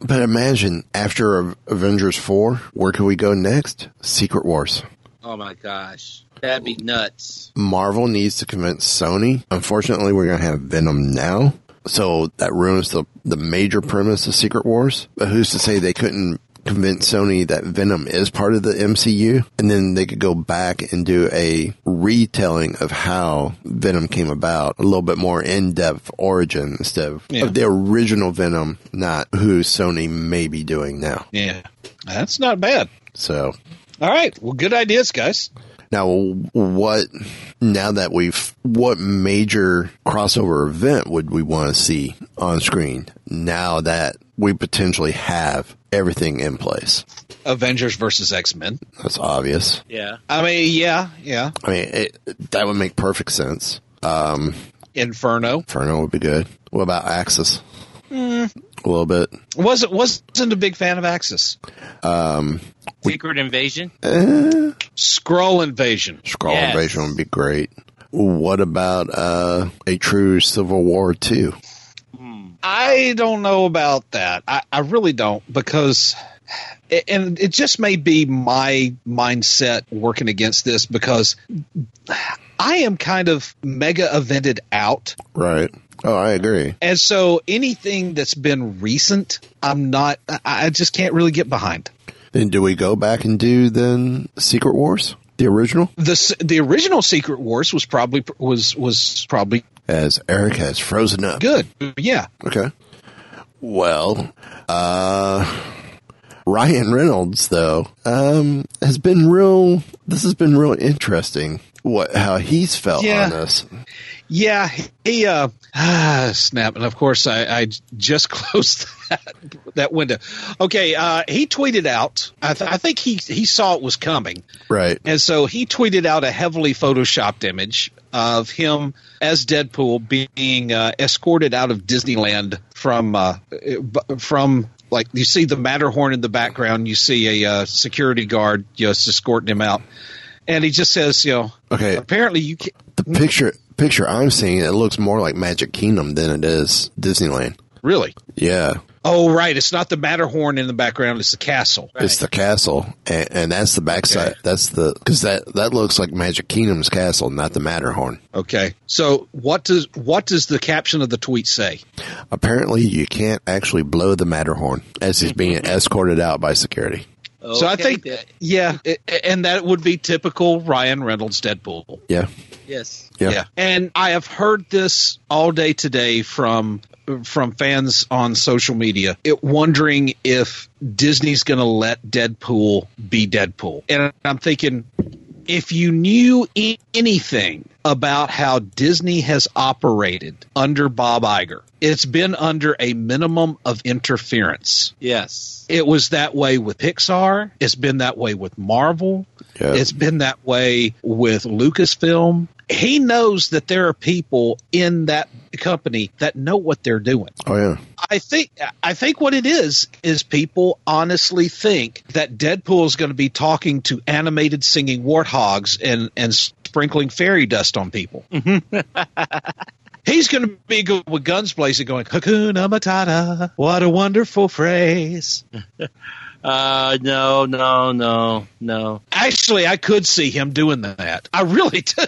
S7: But imagine after Avengers 4, where could we go next? Secret Wars.
S8: Oh my gosh, that'd be nuts.
S7: Marvel needs to convince Sony. Unfortunately, we're going to have Venom now. So that ruins the, the major premise of Secret Wars. But who's to say they couldn't convince Sony that Venom is part of the MCU? And then they could go back and do a retelling of how Venom came about, a little bit more in-depth origin instead of,
S9: Yeah.
S7: of the original Venom, not who Sony may be doing now.
S9: Yeah. That's not bad.
S7: So
S9: All right. Well, good ideas, guys.
S7: Now, what, now that we've, what major crossover event would we want to see on screen now that we potentially have everything in place?
S9: Avengers versus X Men.
S7: That's obvious.
S8: Yeah.
S9: I mean, yeah, yeah.
S7: I mean, it, that would make perfect sense. Um,
S9: Inferno.
S7: Inferno would be good. What about Axis?
S9: Mm,
S7: A little bit.
S9: wasn't wasn't a big fan of Axis.
S7: Um,
S8: Secret Invasion.
S7: eh,
S9: Skrull invasion.
S7: Skrull
S8: Yes.
S7: Invasion would be great. What about, uh, a true Civil War 2?
S9: I don't know about that. I, I really don't because, and it just may be my mindset working against this because I am kind of mega evented out.
S7: Right. Oh, I agree.
S9: And so anything that's been recent, I'm not, I, I just can't really get behind.
S7: Then do we go back and do then Secret Wars, the original?
S9: The the original Secret Wars was probably was was probably
S7: As Eric has frozen up.
S9: good. Yeah.
S7: Okay. Well, uh, Ryan Reynolds though, um, has been real. This has been real interesting. What how he's felt
S9: Yeah.
S7: on this.
S9: Yeah, he uh ah, snap, and of course I, I just closed that that window. Okay, uh, he tweeted out. I, th- I think he he saw it was coming,
S7: Right.
S9: and so he tweeted out a heavily photoshopped image of him as Deadpool being uh, escorted out of Disneyland from uh, from like you see the Matterhorn in the background. You see a uh, security guard just escorting him out, and he just says, you know,
S7: Okay.
S9: apparently you can
S7: The picture picture I'm seeing it looks more like Magic Kingdom than it is Disneyland.
S9: really.
S7: Yeah.
S9: Oh, right. It's not the Matterhorn in the background; it's the castle.
S7: It's the castle, and, and that's the backside.
S9: Okay.
S7: That's the because that that looks like Magic Kingdom's castle, not the Matterhorn.
S9: Okay. So what does what does the caption of the tweet say?
S7: Apparently, you can't actually blow the Matterhorn as he's being escorted out by security.
S9: so I think, yeah, it, and that would be typical Ryan Reynolds Deadpool.
S7: Yeah,
S8: Yes.
S7: yeah,
S9: And I have heard this all day today from from fans on social media, it, wondering if Disney's going to let Deadpool be Deadpool. And I'm thinking, if you knew e- anything about how Disney has operated under Bob Iger, it's been under a minimum of interference.
S8: Yes.
S9: It was that way with Pixar. It's been that way with Marvel.
S7: Yeah.
S9: It's been that way with Lucasfilm. He knows that there are people in that company that know what they're doing.
S7: Oh yeah.
S9: I think I think what it is is people honestly think that Deadpool is going to be talking to animated singing warthogs and and sprinkling fairy dust on people. He's going to be good with guns blazing, going "Hakuna Matata." What a wonderful phrase!
S8: Uh, no, no, no, no.
S9: Actually, I could see him doing that. I really do.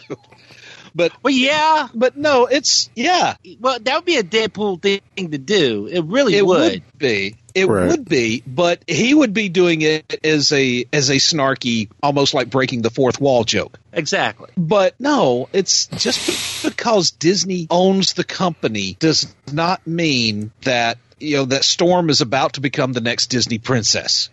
S9: But
S8: Well, yeah.
S9: but no, it's yeah.
S8: Well, that would be a Deadpool thing to do. It really
S9: It
S8: would.
S9: would be. It
S7: Right.
S9: would be, but he would be doing it as a as a snarky, almost like breaking the fourth wall joke.
S8: Exactly.
S9: But no, it's just because Disney owns the company does not mean that you know that Storm is about to become the next Disney princess.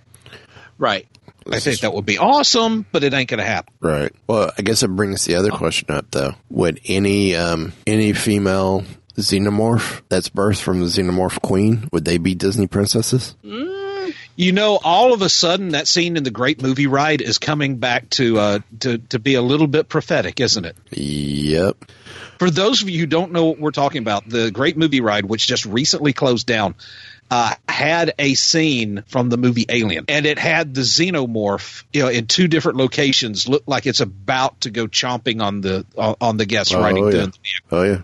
S8: Right.
S9: I think that would be awesome, but it ain't going to happen.
S7: Right. Well, I guess it brings the other question up though. Would any um any female xenomorph that's birthed from the xenomorph queen would they be Disney princesses?
S9: You know, all of a sudden, that scene in the Great Movie Ride is coming back to uh, to to be a little bit prophetic, isn't it?
S7: Yep.
S9: For those of you who don't know what we're talking about, the Great Movie Ride, which just recently closed down, uh, had a scene from the movie Alien, and it had the xenomorph, you know, in two different locations, look like it's about to go chomping on the on on the guests riding
S7: oh,
S9: through.
S7: yeah. Oh yeah.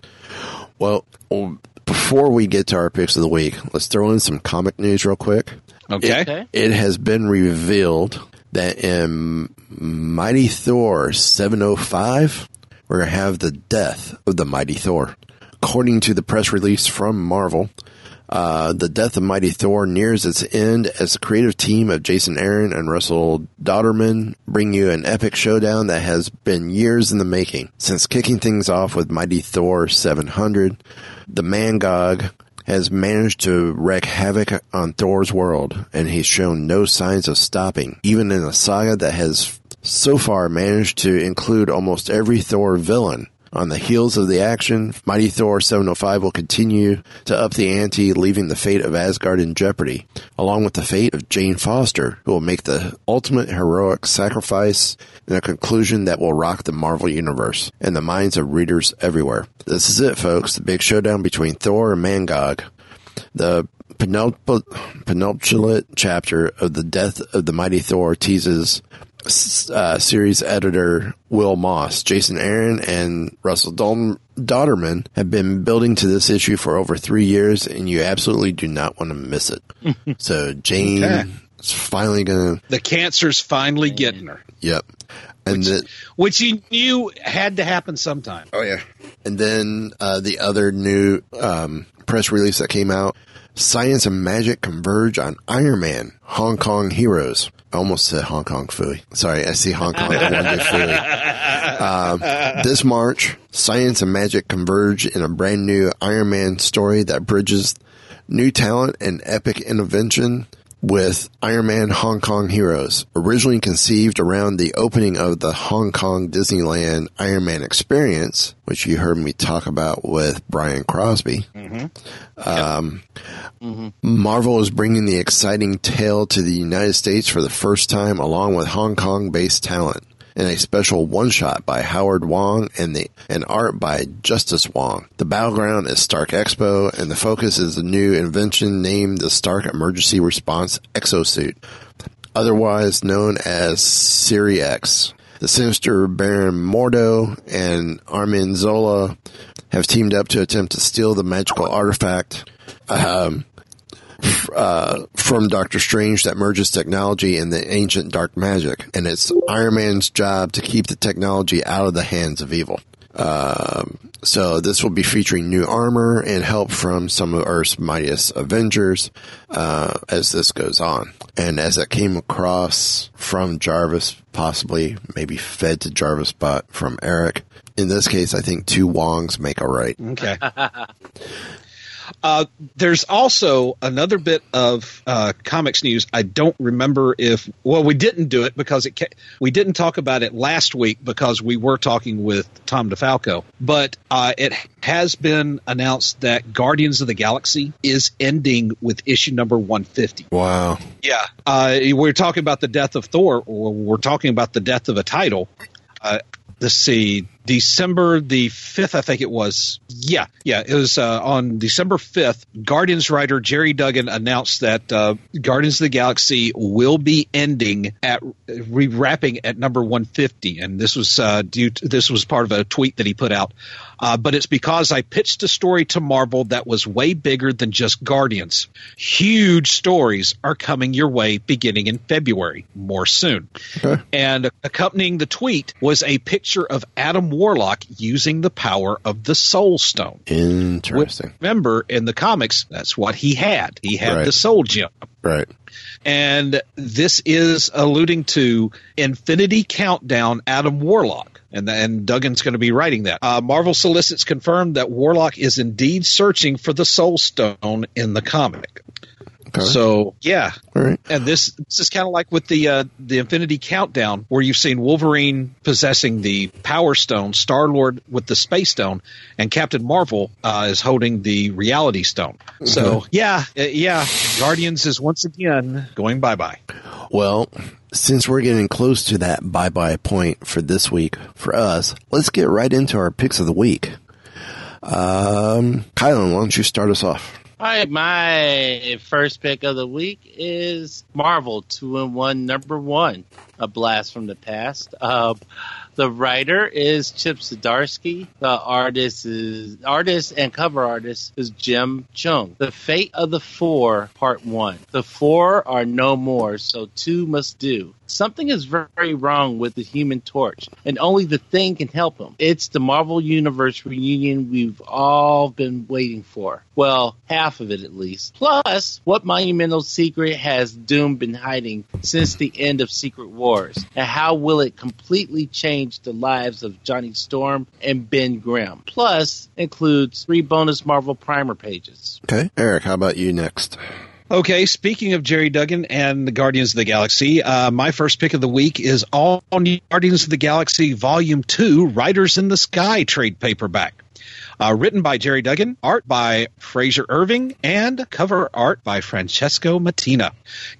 S7: Well, well, before we get to our picks of the week, let's throw in some comic news real quick.
S9: Okay.
S8: Okay.
S7: It has been revealed that in Mighty Thor 705, we're going to have the death of the Mighty Thor. According to the press release from Marvel, uh, the death of Mighty Thor nears its end as the creative team of Jason Aaron and Russell Dauterman bring you an epic showdown that has been years in the making. Since kicking things off with Mighty Thor 700, the Mangog has managed to wreak havoc on Thor's world, and he's shown no signs of stopping, even in a saga that has so far managed to include almost every Thor villain. On the heels of the action, Mighty Thor 705 will continue to up the ante, leaving the fate of Asgard in jeopardy, along with the fate of Jane Foster, who will make the ultimate heroic sacrifice in a conclusion that will rock the Marvel Universe and the minds of readers everywhere. This is it, folks. The big showdown between Thor and Mangog. The penultimate, chapter of the death of the mighty Thor teases uh, series editor Wil Moss, Jason Aaron, and Russell Dalton Dauterman have been building to this issue for over three years, and you absolutely do not want to miss it. so Jane
S9: Okay.
S7: is finally gonna.
S9: The cancer's finally getting her,
S7: Yep. And the,
S9: which you knew had to happen sometime.
S7: Oh yeah. And then uh, the other new um, press release that came out: science and magic converge on Iron Man, Hong Kong heroes. I almost said Hong Kong Phooey. Sorry, I see Hong Kong. To Fooey. Um, this March, science and magic converge in a brand new Iron Man story that bridges new talent and epic intervention with Iron Man Hong Kong Heroes, originally conceived around the opening of the Hong Kong Disneyland Iron Man experience, which you heard me talk about with Brian Crosby. Um, Marvel is bringing the exciting tale to the United States for the first time, along with Hong Kong based talent. In a special one shot by Howard Wong and the and art by Justice Wong. The battleground is Stark Expo and the focus is the new invention named the Stark Emergency Response Exosuit, otherwise known as Siri X. The sinister Baron Mordo and Arnim Zola have teamed up to attempt to steal the magical artifact. Um, uh, from Doctor Strange that merges technology and the ancient dark magic, and it's Iron Man's job to keep the technology out of the hands of evil. Um, so this will be featuring new armor and help from some of Earth's mightiest Avengers uh, as this goes on. And as it came across from Jarvis, possibly maybe fed to Jarvis, but from Eric. In this case, I think two Wongs make a right.
S9: Okay. Uh, there's also another bit of uh, comics news. I don't remember if well we didn't do it because it ca- we didn't talk about it last week because we were talking with Tom DeFalco. But uh, it has been announced that Guardians of the Galaxy is ending with issue number 150.
S7: Wow.
S9: Yeah, uh, we're talking about the death of Thor, or we're talking about the death of a title. Uh, let's see, December the 5th, I think it was. Yeah, yeah, it was uh, on December 5th. Guardians writer Gerry Duggan announced that uh, Guardians of the Galaxy will be ending at re wrapping at number 150, and this was uh, due. To, this was part of a tweet that he put out. Uh, but it's because I pitched a story to Marvel that was way bigger than just Guardians. Huge stories are coming your way beginning in February. More soon.
S7: Okay.
S9: And accompanying the tweet was a picture of Adam Warlock using the power of the Soul Stone.
S7: Interesting.
S9: Remember, in the comics, that's what he had. He had
S7: Right.
S9: the Soul Gem.
S7: Right.
S9: And this is alluding to Infinity Countdown Adam Warlock. And, and Duggan's going to be writing that. Uh, Marvel solicits confirmed that Warlock is indeed searching for the Soul Stone in the comic.
S7: Okay.
S9: So yeah,
S7: All right.
S9: and this this is kind of like with the uh, the Infinity Countdown, where you've seen Wolverine possessing the Power Stone, Star Lord with the Space Stone, and Captain Marvel uh, is holding the Reality Stone. So yeah, uh, yeah, Guardians is once again going bye bye.
S7: Well, since we're getting close to that bye bye point for this week for us, let's get right into our picks of the week. Um, Kylan, why don't you start us off?
S8: All right, my first pick of the week is Marvel Two-in-One Number One, a blast from the past. Uh, the writer is Chip Zdarsky. The artist is artist and cover artist is Jim Cheung. The Fate of the Four, Part One. The four are no more, so two must do. Something is very wrong with the Human Torch, and only the Thing can help him. It's the Marvel Universe reunion we've all been waiting for. Well, half of it at least. Plus, what monumental secret has Doom been hiding since the end of Secret Wars? And how will it completely change the lives of Johnny Storm and Ben Grimm? Plus, includes three bonus Marvel primer pages.
S7: Okay. Eric, how about you next?
S9: Okay, speaking of Gerry Duggan and the Guardians of the Galaxy, uh, my first pick of the week is All New Guardians of the Galaxy Volume 2 Riders in the Sky trade paperback. Uh, written by Gerry Duggan, art by Frazer Irving, and cover art by Francesco Mattina.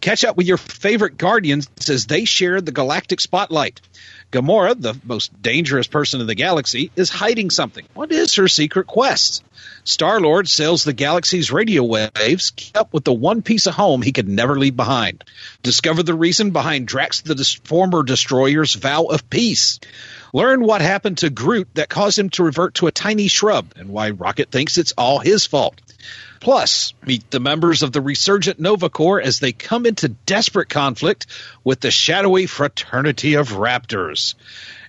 S9: Catch up with your favorite Guardians as they share the galactic spotlight. Gamora, the most dangerous person in the galaxy, is hiding something. What is her secret quest? Star Lord sails the galaxy's radio waves, kept up with the one piece of home he could never leave behind. Discover the reason behind Drax the dis- former destroyer's vow of peace. Learn what happened to Groot that caused him to revert to a tiny shrub and why Rocket thinks it's all his fault. Plus, meet the members of the resurgent Nova Corps as they come into desperate conflict with the shadowy fraternity of Raptors.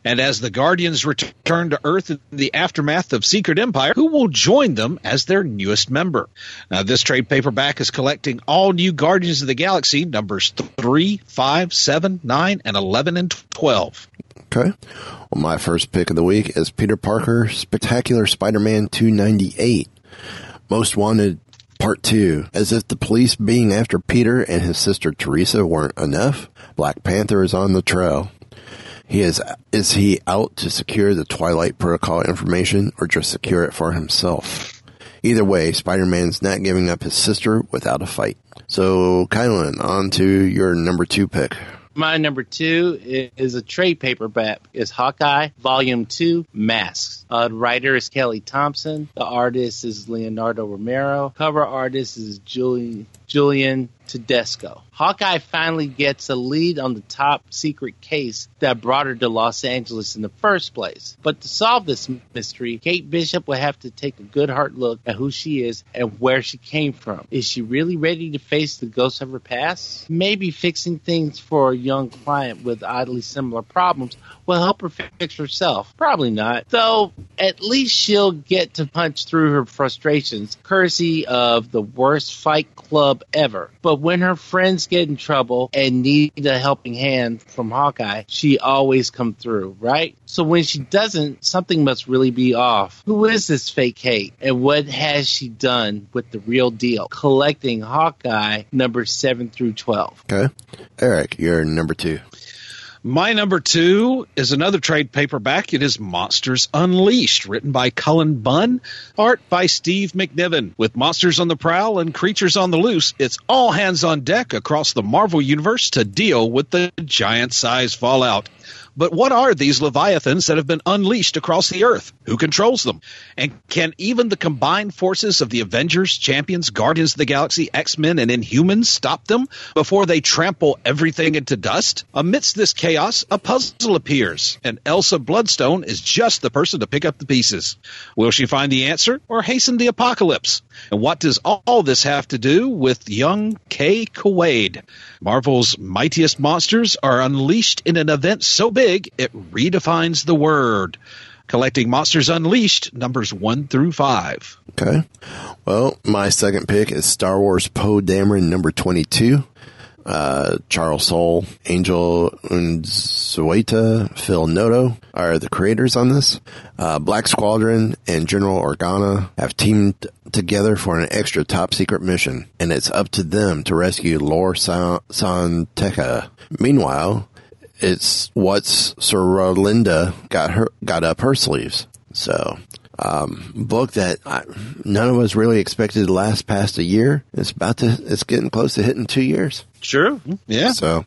S9: And as the Guardians return to Earth in the aftermath of Secret Empire, who will join them as their newest member? Now, this trade paperback is collecting all new Guardians of the Galaxy numbers 3, 5, 7, 9, and 11 and 12.
S7: Okay. Well, my first pick of the week is Peter Parker Spectacular Spider-Man 298. Most Wanted Part 2. As if the police being after Peter and his sister Teresa weren't enough, Black Panther is on the trail. He is is he out to secure the Twilight Protocol information or just secure it for himself? Either way, Spider-Man's not giving up his sister without a fight. So, Kylan, on to your number two pick.
S8: My number two is a trade paperback. Is Hawkeye Volume Two Masks. Uh, the writer is Kelly Thompson. The artist is Leonardo Romero. Cover artist is Julie, Julian Tedesco. Hawkeye finally gets a lead on the top secret case that brought her to Los Angeles in the first place. But to solve this mystery, Kate Bishop will have to take a good hard look at who she is and where she came from. Is she really ready to face the ghosts of her past? Maybe fixing things for a young client with oddly similar problems will help her fix herself. Probably not. Though, at least she'll get to punch through her frustrations, courtesy of the worst fight club ever. But when her friends get in trouble and need a helping hand from Hawkeye, she always comes through, right? So when she doesn't, something must really be off. Who is this fake Kate? And what has she done with the real deal? Collecting Hawkeye number 7 through 12.
S7: Okay. Eric, you're number two.
S9: My number two is another trade paperback. It is Monsters Unleashed, written by Cullen Bunn, art by Steve McNiven. With monsters on the prowl and creatures on the loose, it's all hands on deck across the Marvel Universe to deal with the giant size fallout. But what are these leviathans that have been unleashed across the earth? Who controls them? And can even the combined forces of the Avengers, Champions, Guardians of the Galaxy, X Men, and Inhumans stop them before they trample everything into dust? Amidst this chaos, a puzzle appears, and Elsa Bloodstone is just the person to pick up the pieces. Will she find the answer or hasten the apocalypse? And what does all this have to do with young Kei Kawade? Marvel's mightiest monsters are unleashed in an event so big it redefines the word. Collecting Monsters Unleashed, numbers one through five.
S7: Okay. Well, my second pick is Star Wars Poe Dameron number 22. Uh, Charles Soule, Angel Unzueta, Phil Noto are the creators on this. Uh, Black Squadron and General Organa have teamed together for an extra top secret mission, and it's up to them to rescue Lor San- Santeca. Meanwhile, it's what's Sir Rolinda got her got up her sleeves. So, um, book that I, none of us really expected to last past a year. It's about to. It's getting close to hitting two years.
S8: Sure.
S9: Yeah.
S7: So,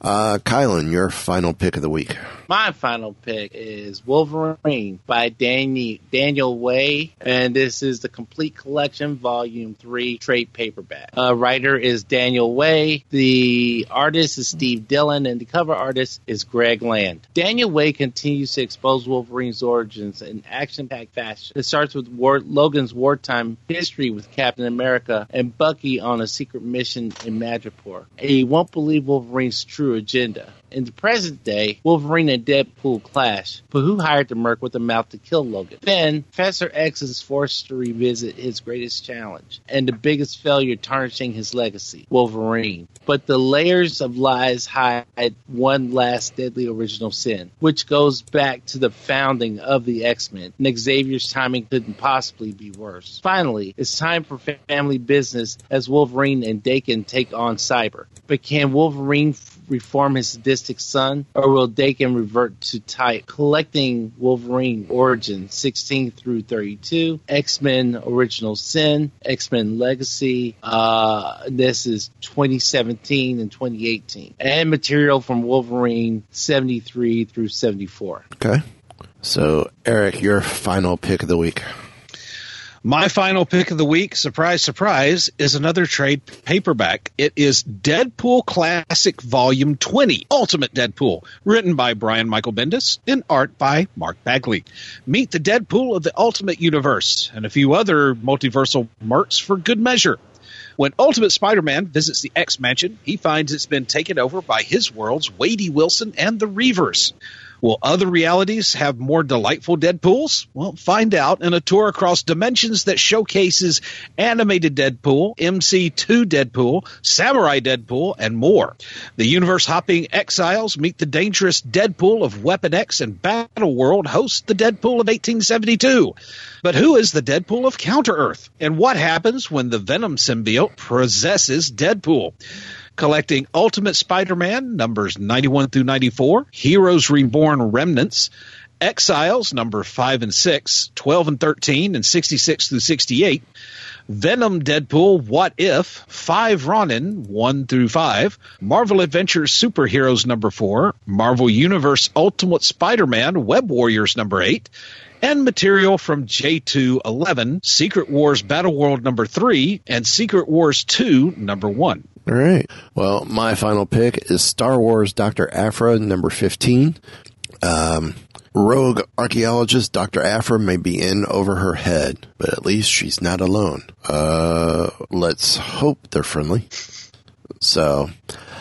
S7: uh, Kylan, your final pick of the week.
S8: My final pick is Wolverine by Danny, Daniel Way, and this is the complete collection, volume three, trade paperback. Uh, writer is Daniel Way, the artist is Steve Dillon, and the cover artist is Greg Land. Daniel Way continues to expose Wolverine's origins in action-packed fashion. It starts with War- Logan's wartime history with Captain America and Bucky on a secret mission in Madripoor. And you won't believe Wolverine's true agenda. In the present day, Wolverine and Deadpool clash, but who hired the merc with a mouth to kill Logan? Then, Professor X is forced to revisit his greatest challenge and the biggest failure tarnishing his legacy, Wolverine. But the layers of lies hide one last deadly original sin, which goes back to the founding of the X-Men, and Xavier's timing couldn't possibly be worse. Finally, it's time for family business as Wolverine and Daken take on Cyber. But can Wolverine reform his sadistic son, or will Daken revert to type? Collecting Wolverine Origin 16 through 32, X Men Original Sin, X Men Legacy. Uh, this is 2017 and 2018, and material from Wolverine 73 through 74.
S7: Okay. So, Eric, your final pick of the week.
S9: My final pick of the week, surprise, surprise, is another trade paperback. It is Deadpool Classic Volume 20, Ultimate Deadpool, written by Brian Michael Bendis and art by Mark Bagley. Meet the Deadpool of the Ultimate Universe and a few other multiversal mercs for good measure. When Ultimate Spider Man visits the X Mansion, he finds it's been taken over by his world's Wadey Wilson and the Reavers. Will other realities have more delightful Deadpools? Well, find out in a tour across dimensions that showcases animated Deadpool, MC2 Deadpool, Samurai Deadpool, and more. The universe hopping exiles meet the dangerous Deadpool of Weapon X and Battle World hosts the Deadpool of 1872. But who is the Deadpool of Counter Earth? And what happens when the Venom symbiote possesses Deadpool? Collecting Ultimate Spider Man numbers 91 through 94, Heroes Reborn Remnants, Exiles number 5 and 6, 12 and 13, and 66 through 68. Venom Deadpool What If, 5 Ronin, 1 through 5, Marvel Adventures Superheroes number 4, Marvel Universe Ultimate Spider Man Web Warriors number 8, and material from J211, Secret Wars Battle World number 3, and Secret Wars 2 number 1.
S7: All right. Well, my final pick is Star Wars Dr. Aphra number 15. Um, rogue archaeologist Dr. Aphra may be in over her head, but at least she's not alone. Uh, let's hope they're friendly. So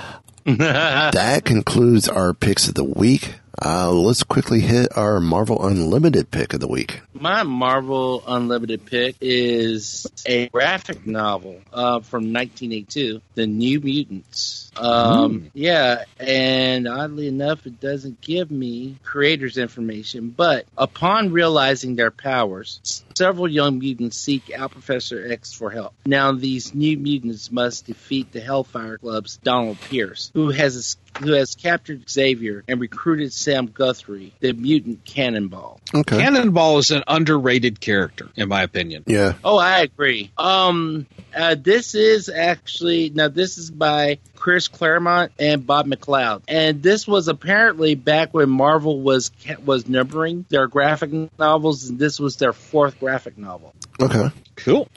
S7: that concludes our picks of the week. Uh, let's quickly hit our Marvel Unlimited pick of the week.
S8: My Marvel Unlimited pick is a graphic novel uh, from 1982, The New Mutants. Um, Yeah, and oddly enough, it doesn't give me creators' information, but upon realizing their powers, several young mutants seek out Professor X for help. Now, these new mutants must defeat the Hellfire Club's Donald Pierce, who has who has captured Xavier and recruited Sam Guthrie, the mutant Cannonball.
S7: Okay.
S9: Cannonball is an underrated character, in my opinion.
S7: Yeah.
S8: Oh, I agree. Um, uh, this is actually now this is by Chris Claremont and Bob McLeod, and this was apparently back when Marvel was was numbering their graphic novels, and this was their fourth graphic novel.
S7: Okay.
S9: Cool.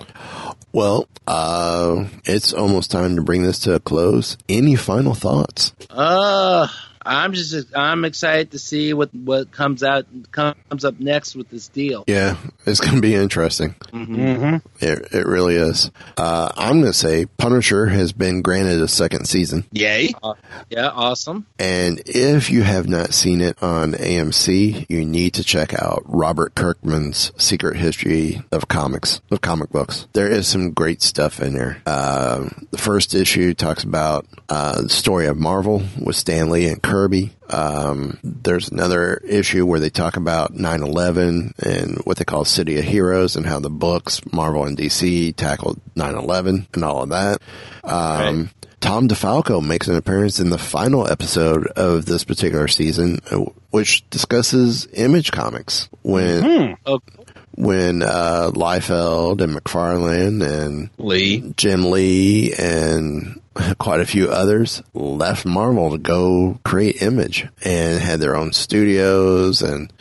S7: Well, uh, it's almost time to bring this to a close. Any final thoughts?
S8: Uh I'm just I'm excited to see what what comes out comes up next with this deal.
S7: Yeah, it's going to be interesting.
S8: Mm-hmm.
S7: It, it really is. Uh, I'm going to say Punisher has been granted a second season.
S9: Yay.
S8: Uh, yeah, awesome.
S7: And if you have not seen it on AMC, you need to check out Robert Kirkman's Secret History of Comics, of comic books. There is some great stuff in there. Uh, the first issue talks about uh, the story of Marvel with Stan Lee and Kirby. Um, there's another issue where they talk about 9-11 and what they call City of Heroes and how the books, Marvel and DC, tackled 9-11 and all of that. Um, Tom DeFalco makes an appearance in the final episode of this particular season, uh, which discusses Image Comics when when uh, Liefeld and McFarlane and
S9: Lee,
S7: Jim Lee, and quite a few others left Marvel to go create Image and had their own studios and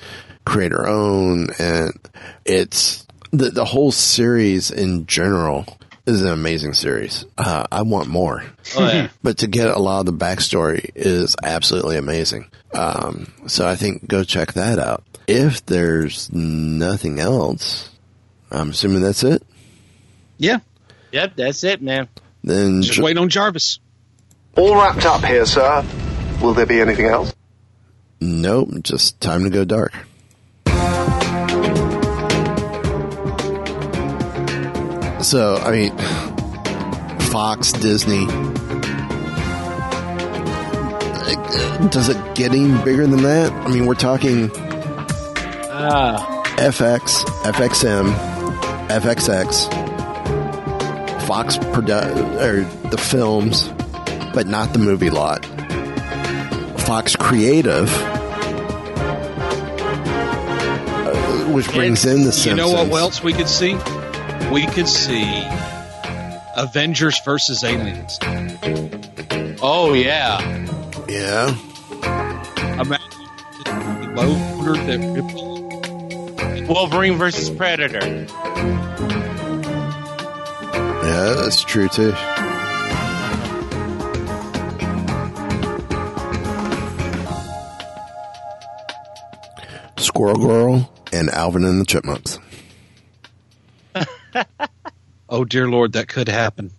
S7: create their own, and it's the the whole series in general is an amazing series. Uh, I want more.
S8: Oh, yeah.
S7: but to get a lot of the backstory is absolutely amazing. Um, so I think go check that out. If there's nothing else, I'm assuming that's it.
S9: Yeah.
S8: Yep, that's it, man.
S7: Then
S9: Just wait on Jarvis.
S2: All wrapped up here, sir. Will there be anything else?
S7: Nope, just time to go dark. So, I mean, Fox, Disney. Does it get any bigger than that? I mean, we're talking
S8: Ah,
S7: FX, FXM, FXX, Fox produ- or the films, but not the movie lot. Fox Creative, uh, which brings in the Simpsons.
S9: You know what else we could see? We could see Avengers versus Aliens.
S8: oh yeah.
S7: Yeah.
S9: Imagine the loader that
S8: Wolverine versus Predator.
S7: Yeah, that's true too. Squirrel Girl and Alvin and the Chipmunks.
S9: Oh dear Lord, that could happen.